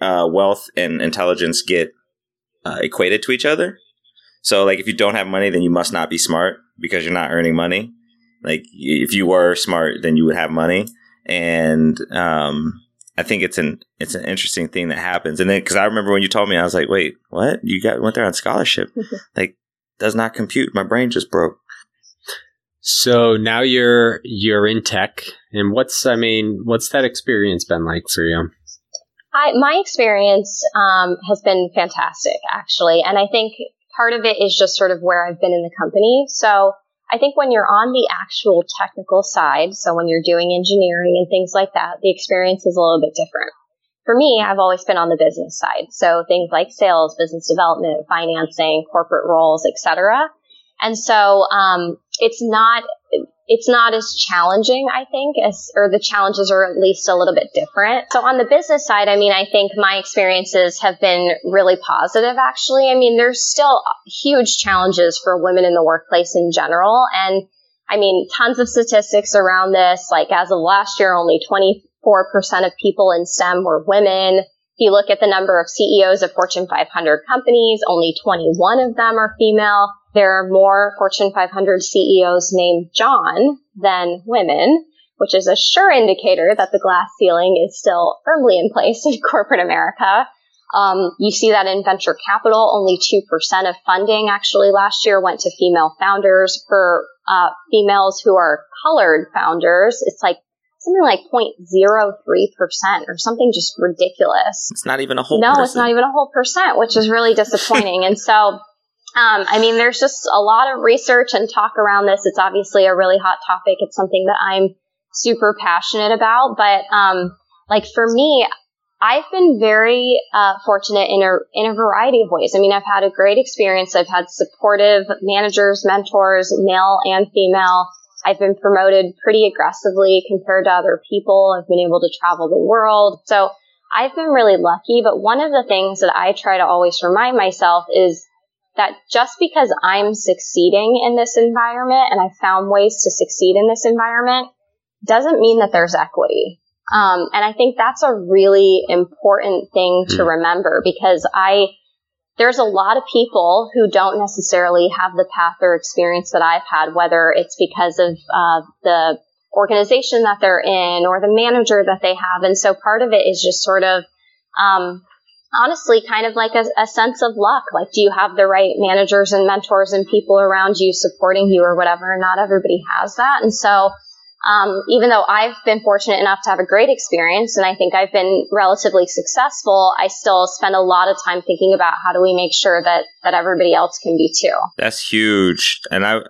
uh, wealth and intelligence get uh, equated to each other. So like if you don't have money, then you must not be smart because you're not earning money. Like if you were smart, then you would have money. And um, I think it's an it's an interesting thing that happens. And then because I remember when you told me, I was like, wait, what? You got went there on scholarship? like does not compute. My brain just broke.
So now you're you're in tech, and what's I mean, what's that experience been like for you?
I, my experience um, has been fantastic, actually, and I think part of it is just sort of where I've been in the company. So I think when you're on the actual technical side, so when you're doing engineering and things like that, the experience is a little bit different. For me, I've always been on the business side. So things like sales, business development, financing, corporate roles, etc. And so, um, it's not, it's not as challenging, I think, as, or the challenges are at least a little bit different. So on the business side, I mean, I think my experiences have been really positive, actually. I mean, there's still huge challenges for women in the workplace in general. And I mean, tons of statistics around this. Like as of last year, only 24% of people in STEM were women. If you look at the number of CEOs of Fortune 500 companies, only 21 of them are female there are more Fortune 500 CEOs named John than women, which is a sure indicator that the glass ceiling is still firmly in place in corporate America. Um, you see that in venture capital, only 2% of funding actually last year went to female founders. For uh, females who are colored founders, it's like something like 0.03% or something just ridiculous.
It's not even a whole
No,
percent.
it's not even a whole percent, which is really disappointing. and so, um, I mean, there's just a lot of research and talk around this. It's obviously a really hot topic. It's something that I'm super passionate about. But, um, like for me, I've been very uh, fortunate in a in a variety of ways. I mean, I've had a great experience. I've had supportive managers, mentors, male and female. I've been promoted pretty aggressively compared to other people. I've been able to travel the world. So I've been really lucky. But one of the things that I try to always remind myself is that just because I'm succeeding in this environment and I've found ways to succeed in this environment doesn't mean that there's equity. Um, and I think that's a really important thing to remember because I, there's a lot of people who don't necessarily have the path or experience that I've had, whether it's because of uh, the organization that they're in or the manager that they have. And so part of it is just sort of, um, honestly, kind of like a, a sense of luck. Like, do you have the right managers and mentors and people around you supporting you or whatever? Not everybody has that. And so, um, even though I've been fortunate enough to have a great experience and I think I've been relatively successful, I still spend a lot of time thinking about how do we make sure that, that everybody else can be too.
That's huge. And I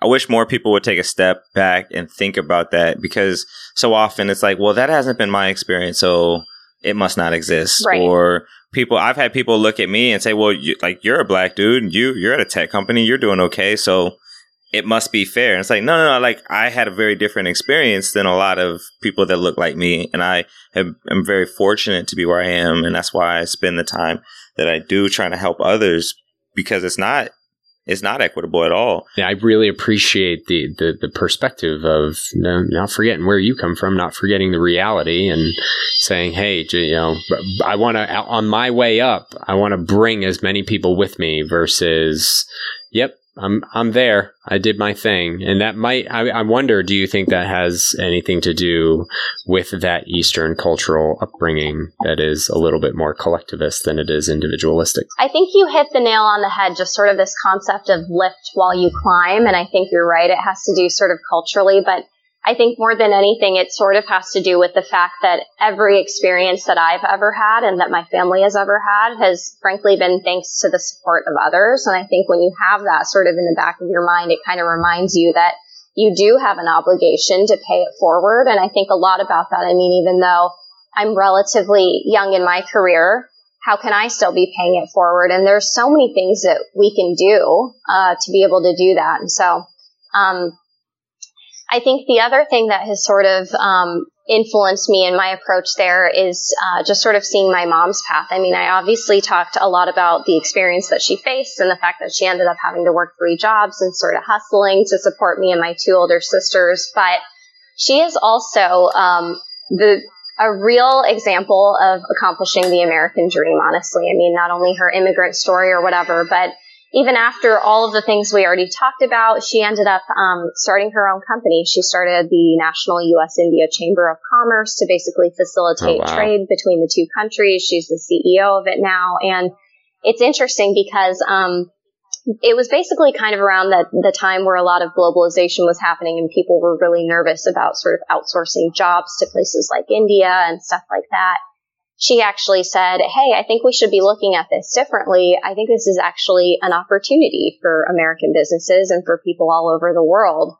I wish more people would take a step back and think about that because so often it's like, well, that hasn't been my experience, so it must not exist.
Right.
Or people I've had people look at me and say, "Well, you, like you're a black dude, you you're at a tech company, you're doing okay, so it must be fair." And it's like, "No, no, no, like I had a very different experience than a lot of people that look like me, and I have, am very fortunate to be where I am, and that's why I spend the time that I do trying to help others because it's not it's not equitable at all.
Yeah, I really appreciate the, the, the perspective of you know, not forgetting where you come from, not forgetting the reality, and saying, "Hey, you know, I want to on my way up, I want to bring as many people with me." Versus, "Yep, I'm I'm there. I did my thing," and that might. I, I wonder. Do you think that has anything to do with that Eastern cultural upbringing that is a little bit more collectivist than it is individualistic?
I think you hit the nail on the head, just sort of this concept of lift while you climb. And I think you're right. It has to do sort of culturally, but I think more than anything, it sort of has to do with the fact that every experience that I've ever had and that my family has ever had has frankly been thanks to the support of others. And I think when you have that sort of in the back of your mind, it kind of reminds you that you do have an obligation to pay it forward. And I think a lot about that. I mean, even though I'm relatively young in my career, how can I still be paying it forward? And there's so many things that we can do uh, to be able to do that. And so, um, I think the other thing that has sort of um, influenced me in my approach there is uh, just sort of seeing my mom's path. I mean, I obviously talked a lot about the experience that she faced and the fact that she ended up having to work three jobs and sort of hustling to support me and my two older sisters. But she is also um, the a real example of accomplishing the American dream. Honestly, I mean, not only her immigrant story or whatever, but even after all of the things we already talked about, she ended up um, starting her own company. She started the National U.S. India Chamber of Commerce to basically facilitate
Oh, wow.
trade between the two countries. She's the CEO of it now, and it's interesting because um, it was basically kind of around the, the time where a lot of globalization was happening and people were really nervous about sort of outsourcing jobs to places like India and stuff like that she actually said, Hey, I think we should be looking at this differently. I think this is actually an opportunity for American businesses and for people all over the world.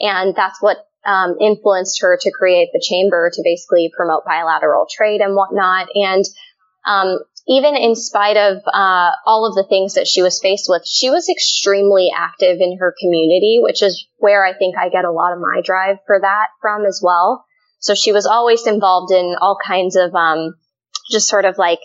And that's what um, influenced her to create the chamber to basically promote bilateral trade and whatnot. And um, even in spite of uh, all of the things that she was faced with, she was extremely active in her community, which is where I think I get a lot of my drive for that from as well. So she was always involved in all kinds of um, just sort of like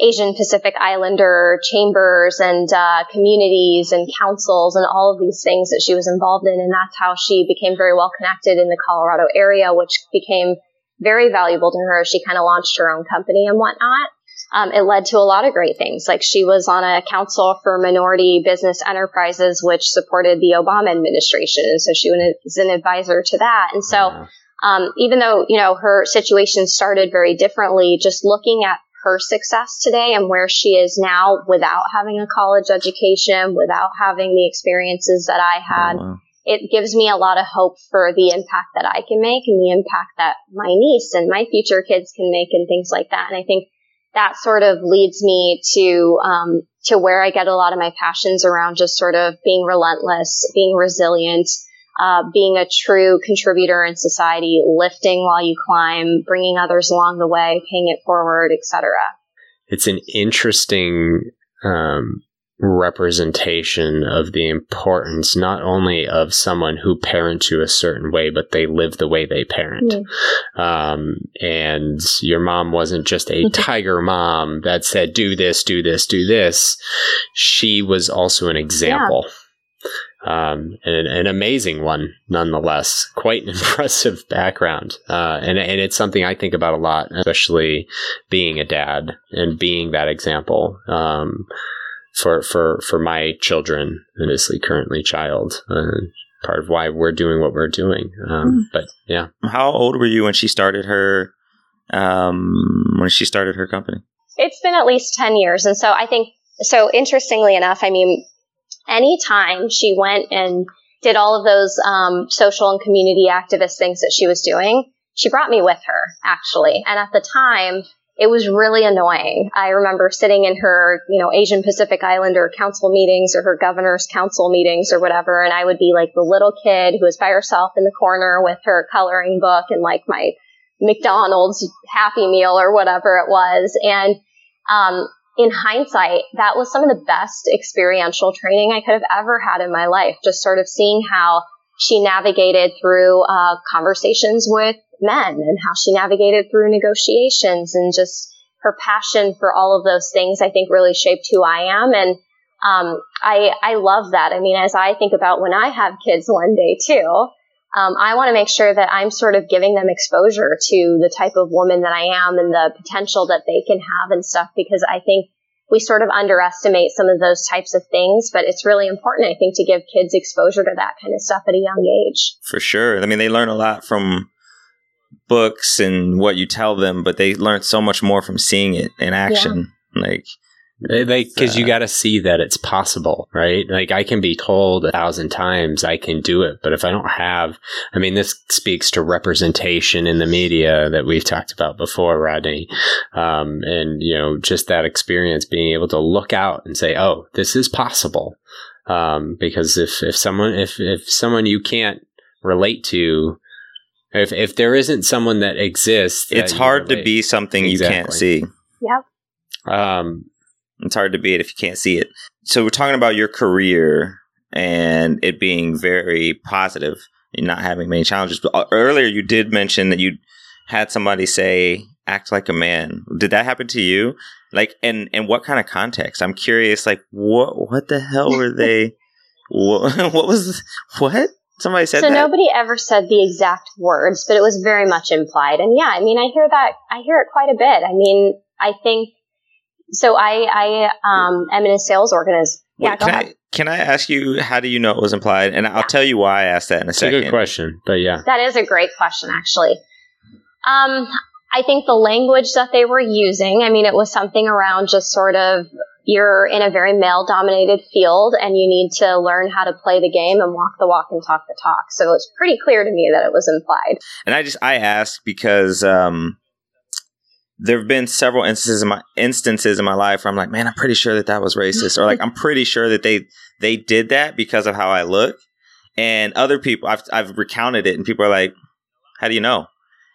Asian Pacific Islander chambers and uh, communities and councils and all of these things that she was involved in. And that's how she became very well connected in the Colorado area, which became very valuable to her. She kind of launched her own company and whatnot. Um, it led to a lot of great things. Like she was on a council for minority business enterprises, which supported the Obama administration. And so she was an advisor to that. And so
Wow.
Um, even though you know her situation started very differently, just looking at her success today and where she is now without having a college education, without having the experiences that I had,
Oh, wow.
it gives me a lot of hope for the impact that I can make and the impact that my niece and my future kids can make and things like that. And I think that sort of leads me to um, to where I get a lot of my passions around just sort of being relentless, being resilient, uh, being a true contributor in society, lifting while you climb, bringing others along the way, paying it forward, etc.
It's an interesting um, representation of the importance not only of someone who parents you a certain way, but they live the way they parent. Mm. Um, and your mom wasn't just a tiger mom that said, do this, do this, do this. She was also an example. Yeah. Um, and an amazing one nonetheless. Quite an impressive background, uh, and and it's something I think about a lot, especially being a dad and being that example. Um, for for for my children, obviously currently child. Uh, part of why we're doing what we're doing. Um, mm. But yeah,
how old were you when she started her um, when she started her company?
It's been at least ten years, and so I think so. Interestingly enough, I mean, anytime she went and did all of those um, social and community activist things that she was doing, she brought me with her actually, and at the time it was really annoying. I remember sitting in her, you know, Asian Pacific Islander council meetings or her governor's council meetings or whatever, and I would be like the little kid who was by herself in the corner with her coloring book and like my McDonald's Happy Meal or whatever it was. And um, in hindsight, that was some of the best experiential training I could have ever had in my life. Just sort of seeing how she navigated through uh, conversations with men and how she navigated through negotiations and just her passion for all of those things, I think really shaped who I am. And um, I, I love that. I mean, as I think about when I have kids one day too, um, I want to make sure that I'm sort of giving them exposure to the type of woman that I am and the potential that they can have and stuff because I think we sort of underestimate some of those types of things, but it's really important, I think, to give kids exposure to that kind of stuff at a young age.
For sure. I mean, they learn a lot from books and what you tell them, but they learn so much more from seeing it in action. Yeah. Like,
like because uh, you got to see that it's possible right like i can be told a thousand times i can do it but if i don't have i mean this speaks to representation in the media that we've talked about before rodney um, and you know just that experience being able to look out and say oh this is possible um, because if if someone if if someone you can't relate to if if there isn't someone that exists, that
it's hard to be something exactly. you can't see.
Yep.
Um, it's hard to be it if you can't see it. So we're talking about your career and it being very positive and not having many challenges. But uh, earlier you did mention that you had somebody say act like a man. Did that happen to you? Like and and what kind of context? I'm curious like what what the hell were they what, what was what? Somebody said
so
that?
nobody ever said the exact words, but it was very much implied. And yeah, I mean, I hear that, I hear it quite a bit. I mean, I think, so I, I, um, am in a sales organization. Yeah,
can I, can I ask you, how do you know it was implied? And I'll yeah. tell you why I asked that in a
it's
second.
a good question, but yeah.
That is a great question, actually. Um, I think the language that they were using, I mean, it was something around just sort of you're in a very male dominated field and you need to learn how to play the game and walk the walk and talk the talk. So it's pretty clear to me that it was implied.
And I just, I ask because, um, there have been several instances in my instances in my life where I'm like, man, I'm pretty sure that that was racist, or like I'm pretty sure that they they did that because of how I look. And other people, I've I've recounted it, and people are like, how do you know?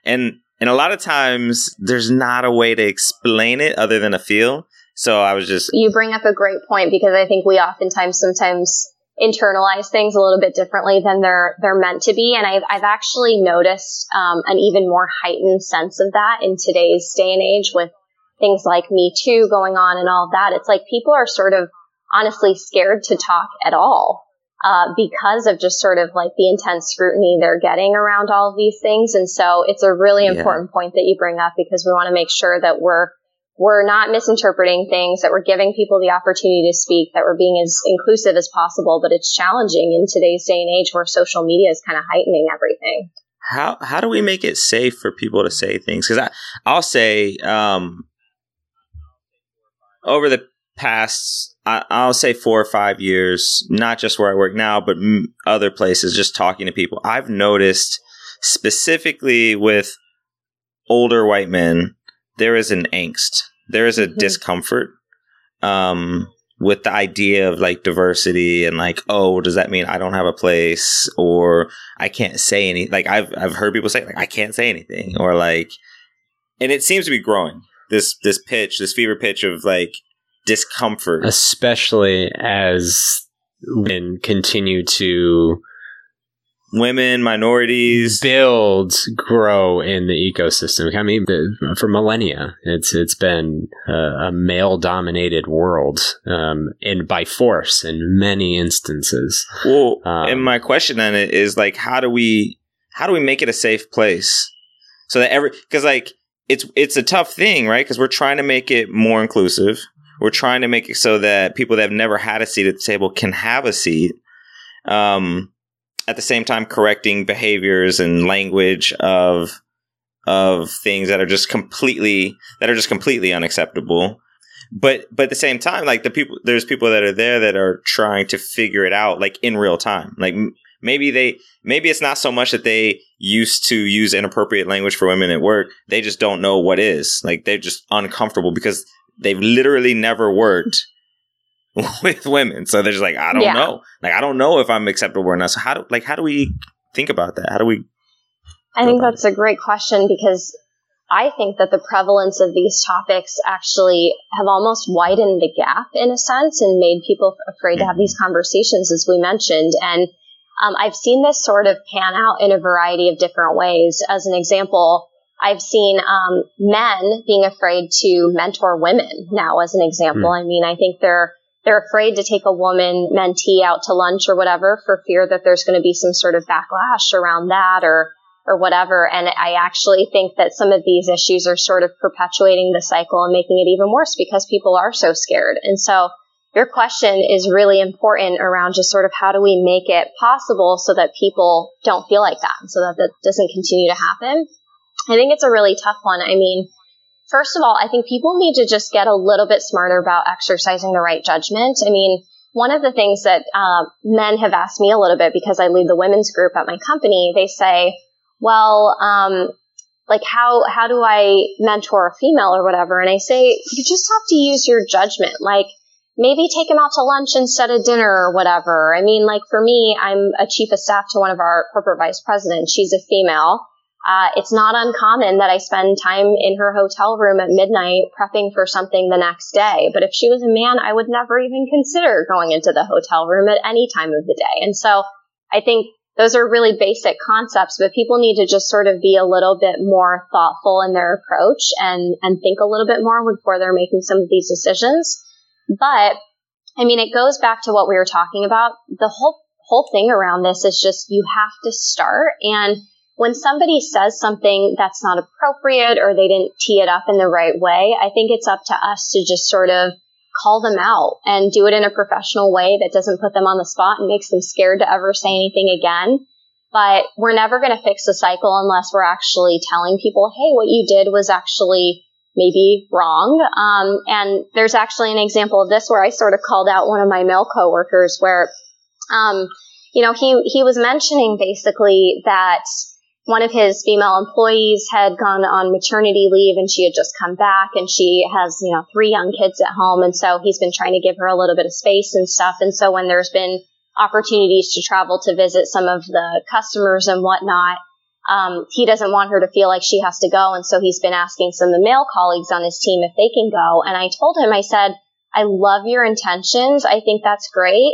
And and a lot of times, there's not a way to explain it other than a feel. So I was just.
You bring up a great point because I think we oftentimes sometimes internalize things a little bit differently than they're they're meant to be. And I've I've actually noticed um, an even more heightened sense of that in today's day and age with things like Me Too going on and all that. It's like people are sort of honestly scared to talk at all uh, because of just sort of like the intense scrutiny they're getting around all of these things. And so it's a really important yeah. point that you bring up because we want to make sure that we're we're not misinterpreting things, that we're giving people the opportunity to speak, that we're being as inclusive as possible. But it's challenging in today's day and age where social media is kind of heightening everything.
How how do we make it safe for people to say things? Because I'll say um, over the past I, will say four or five years, not just where I work now, but other places, just talking to people, I've noticed specifically with older white men, there is an angst, there is a mm-hmm. discomfort um, with the idea of like diversity and like, oh, does that mean I don't have a place or I can't say any? Like I've I've heard people say like I can't say anything or like, and it seems to be growing. This this pitch, this fever pitch of like discomfort,
especially as women continue to
women, minorities
build, grow in the ecosystem. I mean, for millennia, it's it's been a, a male dominated world, um, and by force in many instances.
Well, um, and my question then is like, how do we how do we make it a safe place so that every because like it's it's a tough thing, right? Because we're trying to make it more inclusive. We're trying to make it so that people that have never had a seat at the table can have a seat. Um, at the same time correcting behaviors and language of of things that are just completely that are just completely unacceptable. But but at the same time like the people there's people that are there that are trying to figure it out like in real time. Like maybe they maybe it's not so much that they used to use inappropriate language for women at work. They just don't know what is. Like they're just uncomfortable because they've literally never worked with women. So they're just like, I don't yeah. know. Like, I don't know if I'm acceptable or not. So how do, like, how do we think about that? How do we?
I think that's it? a great question because I think that the prevalence of these topics actually have almost widened the gap in a sense and made people afraid mm-hmm. to have mm-hmm. these conversations, as we mentioned. And um, I've seen this sort of pan out in a variety of different ways. As an example, I've seen um, men being afraid to mentor women now, as an example. Mm. I mean, I think they're they're afraid to take a woman mentee out to lunch or whatever for fear that there's going to be some sort of backlash around that or or whatever. And I actually think that some of these issues are sort of perpetuating the cycle and making it even worse because people are so scared. And so your question is really important around just sort of how do we make it possible so that people don't feel like that, so that that doesn't continue to happen. I think it's a really tough one. I mean, First of all, I think people need to just get a little bit smarter about exercising the right judgment. I mean, one of the things that uh, men have asked me a little bit because I lead the women's group at my company, they say, well, um, like how how do I mentor a female or whatever? And I say, you just have to use your judgment. Like maybe take them out to lunch instead of dinner or whatever. I mean, like for me, I'm a chief of staff to one of our corporate vice presidents. She's a female. Uh, it's not uncommon that I spend time in her hotel room at midnight prepping for something the next day. But if she was a man, I would never even consider going into the hotel room at any time of the day. And so I think those are really basic concepts, but people need to just sort of be a little bit more thoughtful in their approach and, and think a little bit more before they're making some of these decisions. But I mean, it goes back to what we were talking about. The whole, whole thing around this is just you have to start and when somebody says something that's not appropriate or they didn't tee it up in the right way, I think it's up to us to just sort of call them out and do it in a professional way that doesn't put them on the spot and makes them scared to ever say anything again. But we're never going to fix the cycle unless we're actually telling people, hey, what you did was actually maybe wrong. Um, and there's actually an example of this where I sort of called out one of my male coworkers where, um, you know, he, he was mentioning basically that one of his female employees had gone on maternity leave and she had just come back and she has, you know, three young kids at home. And so he's been trying to give her a little bit of space and stuff. And so when there's been opportunities to travel to visit some of the customers and whatnot, um, he doesn't want her to feel like she has to go. And so he's been asking some of the male colleagues on his team if they can go. And I told him, I said, I love your intentions. I think that's great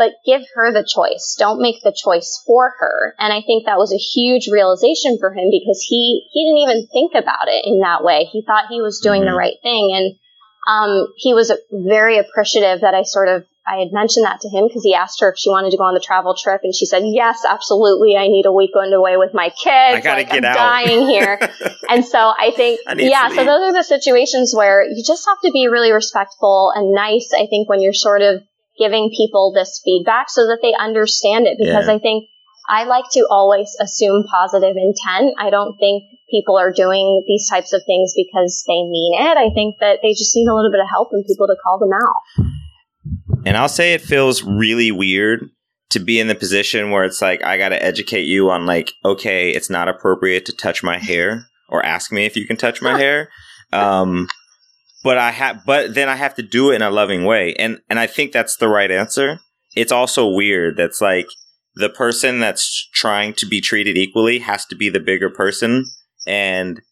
but give her the choice. Don't make the choice for her. And I think that was a huge realization for him because he, he didn't even think about it in that way. He thought he was doing mm-hmm. the right thing. And, um, he was very appreciative that I sort of, I had mentioned that to him because he asked her if she wanted to go on the travel trip and she said, yes, absolutely. I need a weekend away with my kids. I
gotta
like,
get
I'm
out.
dying here. and so I think, I yeah, so those are the situations where you just have to be really respectful and nice. I think when you're sort of giving people this feedback so that they understand it because yeah. I think I like to always assume positive intent. I don't think people are doing these types of things because they mean it. I think that they just need a little bit of help and people to call them out.
And I'll say it feels really weird to be in the position where it's like I got to educate you on like okay, it's not appropriate to touch my hair or ask me if you can touch my hair. Um, but I have, but then I have to do it in a loving way, and and I think that's the right answer. It's also weird that's like the person that's trying to be treated equally has to be the bigger person and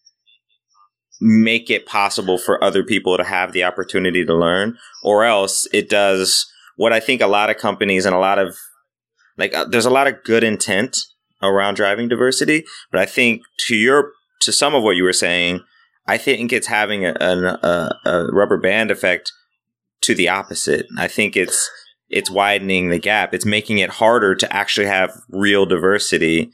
make it possible for other people to have the opportunity to learn, or else it does what I think a lot of companies and a lot of like uh, there's a lot of good intent around driving diversity, but I think to your to some of what you were saying, I think it's having a, a, a rubber band effect to the opposite. I think it's it's widening the gap. It's making it harder to actually have real diversity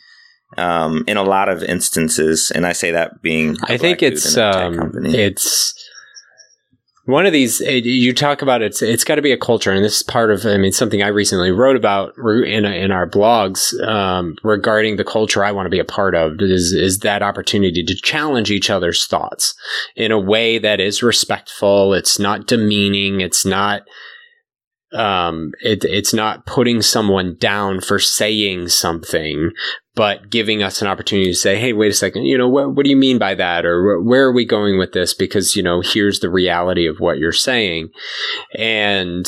um, in a lot of instances. And I say that being
I think it's um, it's one of these eh, you talk about it's it's got to be a culture and this is part of i mean something i recently wrote about in, in our blogs um, regarding the culture i want to be a part of is is that opportunity to challenge each other's thoughts in a way that is respectful it's not demeaning it's not um, it, it's not putting someone down for saying something, but giving us an opportunity to say, Hey, wait a second. You know, what, what do you mean by that? Or where are we going with this? Because, you know, here's the reality of what you're saying. And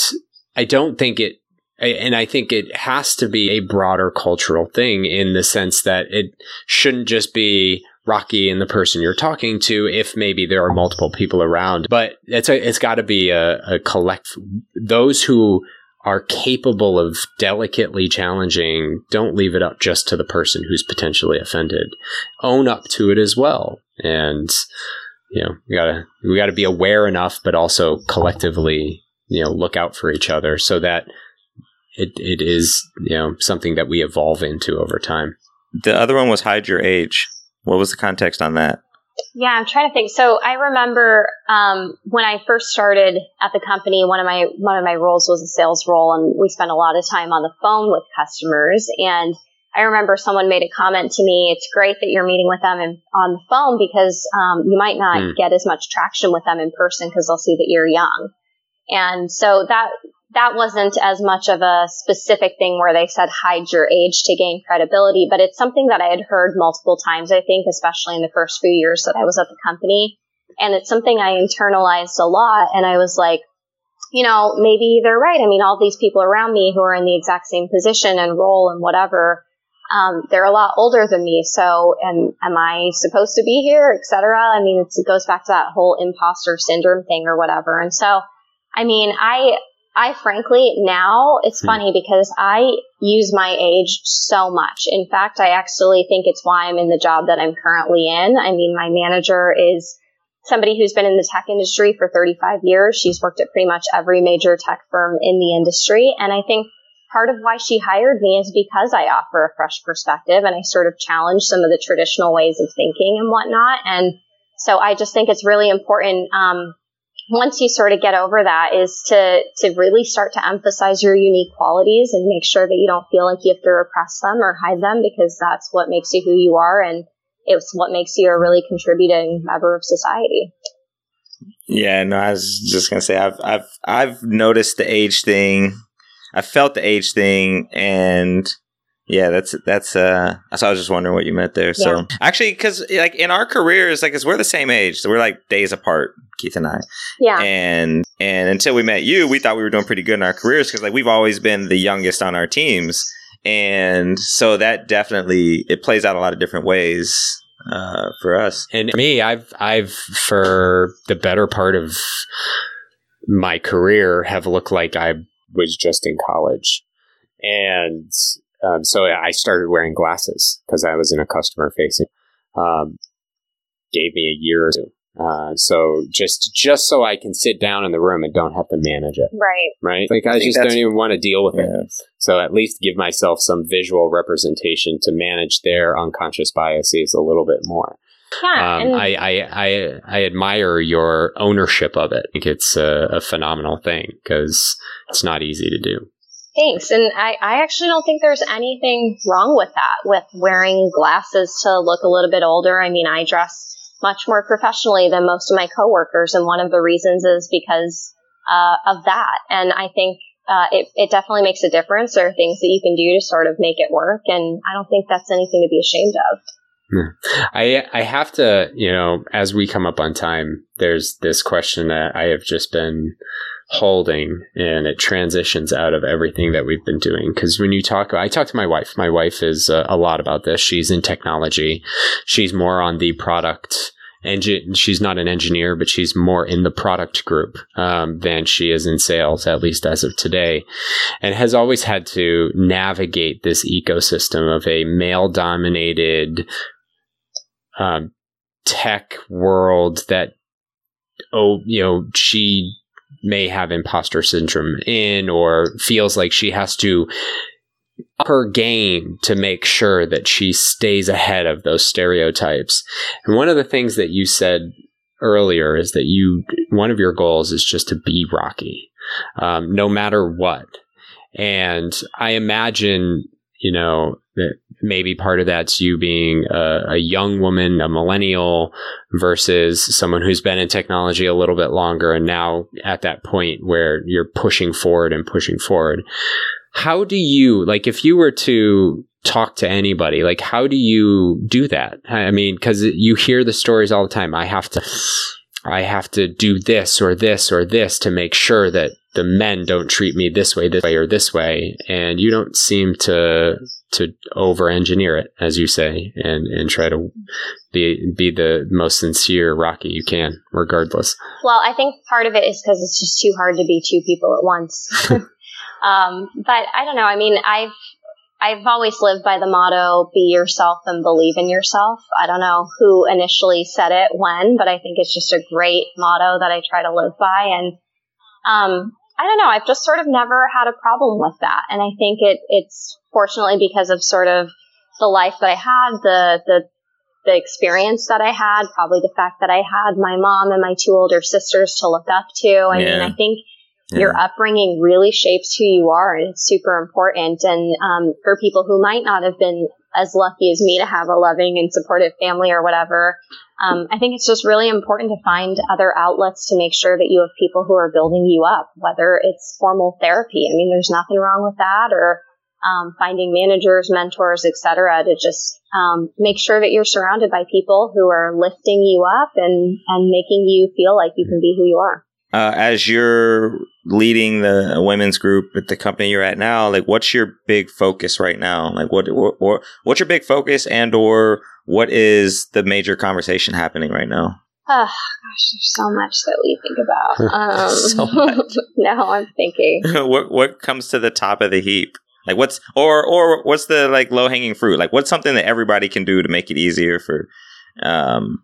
I don't think it, and I think it has to be a broader cultural thing in the sense that it shouldn't just be Rakhi and the person you're talking to if maybe there are multiple people around. But it's it's got to be a, a collect those who are capable of delicately challenging, don't leave it up just to the person who's potentially offended. Own up to it as well. And, you know, we gotta, we gotta be aware enough, but also collectively, you know, look out for each other so that it, it is, you know, something that we evolve into over time.
The other one was hide your age. What was the context on that?
Yeah, I'm trying to think. So I remember um, when I first started at the company, one of my one of my roles was a sales role, and we spent a lot of time on the phone with customers. And I remember someone made a comment to me. It's great that you're meeting with them in, on the phone because um, you might not mm. get as much traction with them in person because they'll see that you're young. And so that that wasn't as much of a specific thing where they said hide your age to gain credibility, but it's something that I had heard multiple times, I think, especially in the first few years that I was at the company. And it's something I internalized a lot. And I was like, you know, maybe they're right. I mean, all these people around me who are in the exact same position and role and whatever, um, they're a lot older than me. So, and am I supposed to be here, etc. I mean, it goes back to that whole imposter syndrome thing or whatever. And so, I mean, I I frankly now it's hmm. funny because I use my age so much. In fact, I actually think it's why I'm in the job that I'm currently in. I mean, my manager is somebody who's been in the tech industry for 35 years. She's worked at pretty much every major tech firm in the industry. And I think part of why she hired me is because I offer a fresh perspective and I sort of challenge some of the traditional ways of thinking and whatnot. And so I just think it's really important. Um, once you sort of get over that is to to really start to emphasize your unique qualities and make sure that you don't feel like you have to repress them or hide them because that's what makes you who you are and it's what makes you a really contributing member of society.
Yeah, no, I was just gonna say I've I've I've noticed the age thing. I felt the age thing and yeah, that's that's uh so I was just wondering what you meant there. Yeah. So actually cuz like in our careers like cuz we're the same age, so we're like days apart, Keith and I.
Yeah.
And and until we met you, we thought we were doing pretty good in our careers cuz like we've always been the youngest on our teams. And so that definitely it plays out a lot of different ways uh, for us.
And me, I've I've for the better part of my career have looked like I was just in college. And um, so I started wearing glasses because I was in a customer facing. Um, gave me a year or two. Uh, so just just so I can sit down in the room and don't have to manage it.
Right.
Right. Like I, I just don't even want to deal with yeah. it. So at least give myself some visual representation to manage their unconscious biases a little bit more.
Yeah,
um, I, I, I, I admire your ownership of it. I think it's a, a phenomenal thing because it's not easy to do.
Thanks. And I, I actually don't think there's anything wrong with that, with wearing glasses to look a little bit older. I mean, I dress much more professionally than most of my coworkers. And one of the reasons is because uh, of that. And I think uh, it, it definitely makes a difference. There are things that you can do to sort of make it work. And I don't think that's anything to be ashamed of.
Hmm. I I have to, you know, as we come up on time, there's this question that I have just been holding and it transitions out of everything that we've been doing. Because when you talk i talk to my wife. My wife is uh, a lot about this. She's in technology. She's more on the product engine she's not an engineer but she's more in the product group um, than she is in sales at least as of today and has always had to navigate this ecosystem of a male dominated um, tech world that oh you know she may have imposter syndrome in or feels like she has to up her game to make sure that she stays ahead of those stereotypes. And one of the things that you said earlier is that you one of your goals is just to be Rakhi, um, no matter what. And I imagine, you know, that maybe part of that's you being a, a, young woman, a millennial, versus someone who's been in technology a little bit longer and now at that point where you're pushing forward and pushing forward. How do you, like, if you were to talk to anybody, like, how do you do that? I mean, because you hear the stories all the time. I have to. I have to do this or this or this to make sure that the men don't treat me this way, this way, or this way. And you don't seem to to over engineer it, as you say, and, and try to be be the most sincere Rakhi you can, regardless.
Well, I think part of it is because it's just too hard to be two people at once. um, but I don't know. I mean, I've I've always lived by the motto "Be yourself and believe in yourself." I don't know who initially said it when, but I think it's just a great motto that I try to live by. And um, I don't know. I've just sort of never had a problem with that. And I think it, it's fortunately because of sort of the life that I had, the, the, the experience that I had, probably the fact that I had my mom and my two older sisters to look up to. I yeah. mean, I think yeah. your upbringing really shapes who you are and it's super important. And, um, for people who might not have been as lucky as me to have a loving and supportive family or whatever, um, I think it's just really important to find other outlets to make sure that you have people who are building you up, whether it's formal therapy. I mean, there's nothing wrong with that, or um, finding managers, mentors, etc., to just um, make sure that you're surrounded by people who are lifting you up and and making you feel like you can be who you are.
Uh, as you're leading the women's group at the company you're at now, like what's your big focus right now? Like what, what what's your big focus and or what is the major conversation happening right now?
Oh gosh, there's so much that we think about. Um, so much. now I'm thinking.
what what comes to the top of the heap? Like what's or or what's the like low hanging fruit? Like what's something that everybody can do to make it easier for um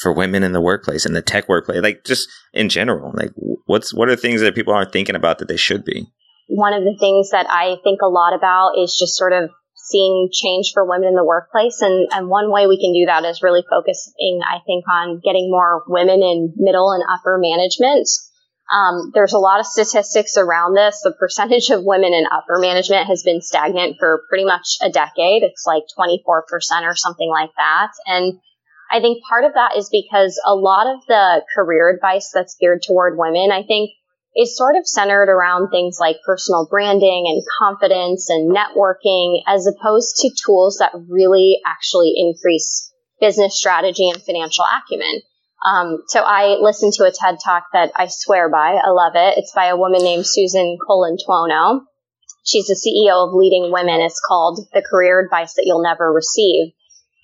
for women in the workplace and the tech workplace? Like just in general, like what's what are the things that people aren't thinking about that they should be?
One of the things that I think a lot about is just sort of seeing change for women in the workplace. And, and one way we can do that is really focusing, I think, on getting more women in middle and upper management. Um, there's a lot of statistics around this. The percentage of women in upper management has been stagnant for pretty much a decade. It's like 24% or something like that. And I think part of that is because a lot of the career advice that's geared toward women, I think is sort of centered around things like personal branding and confidence and networking as opposed to tools that really actually increase business strategy and financial acumen. Um, so I listened to a TED talk that I swear by. I love it. It's by a woman named Susan Colantuono. She's the CEO of Leading Women. It's called The Career Advice That You'll Never Receive.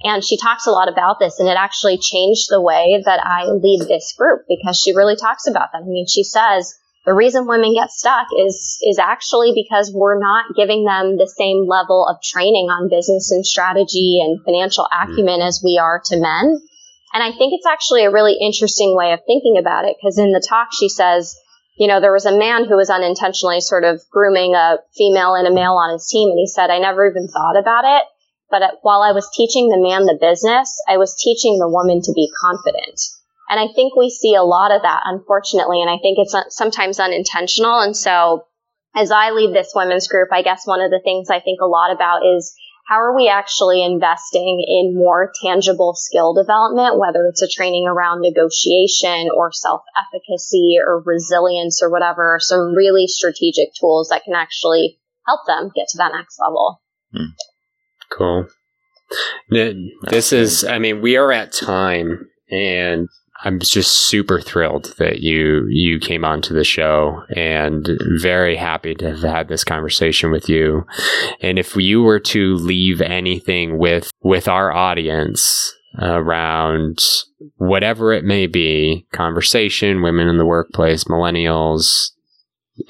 And she talks a lot about this and it actually changed the way that I lead this group because she really talks about that. I mean, she says, the reason women get stuck is is actually because we're not giving them the same level of training on business and strategy and financial mm. acumen as we are to men. And I think it's actually a really interesting way of thinking about it because in the talk she says, you know, there was a man who was unintentionally sort of grooming a female and a male on his team and he said, I never even thought about it. But while I was teaching the man the business, I was teaching the woman to be confident. And I think we see a lot of that, unfortunately. And I think it's sometimes unintentional. And so as I lead this women's group, I guess one of the things I think a lot about is how are we actually investing in more tangible skill development, whether it's a training around negotiation or self efficacy or resilience or whatever, some really strategic tools that can actually help them get to that next level. Hmm.
Cool. This is, I mean, we are at time and I'm just super thrilled that you you came onto the show and very happy to have had this conversation with you. And if you were to leave anything with with our audience around whatever it may be, conversation, women in the workplace, millennials,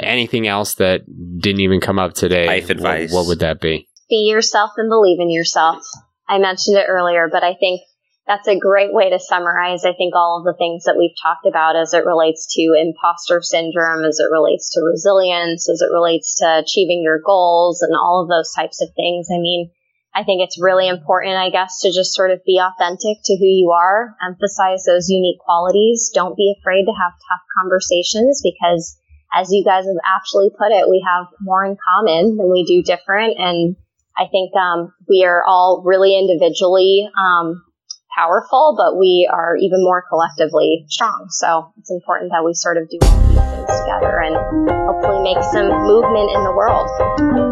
anything else that didn't even come up today,
life advice.
What, what would that be?
Be yourself and believe in yourself. I mentioned it earlier, but I think that's a great way to summarize, I think, all of the things that we've talked about as it relates to imposter syndrome, as it relates to resilience, as it relates to achieving your goals and all of those types of things. I mean, I think it's really important, I guess, to just sort of be authentic to who you are, emphasize those unique qualities. Don't be afraid to have tough conversations because as you guys have actually put it, we have more in common than we do different. And I think um, we are all really individually um, powerful, but we are even more collectively strong. So it's important that we sort of do all these things together and hopefully make some movement in the world.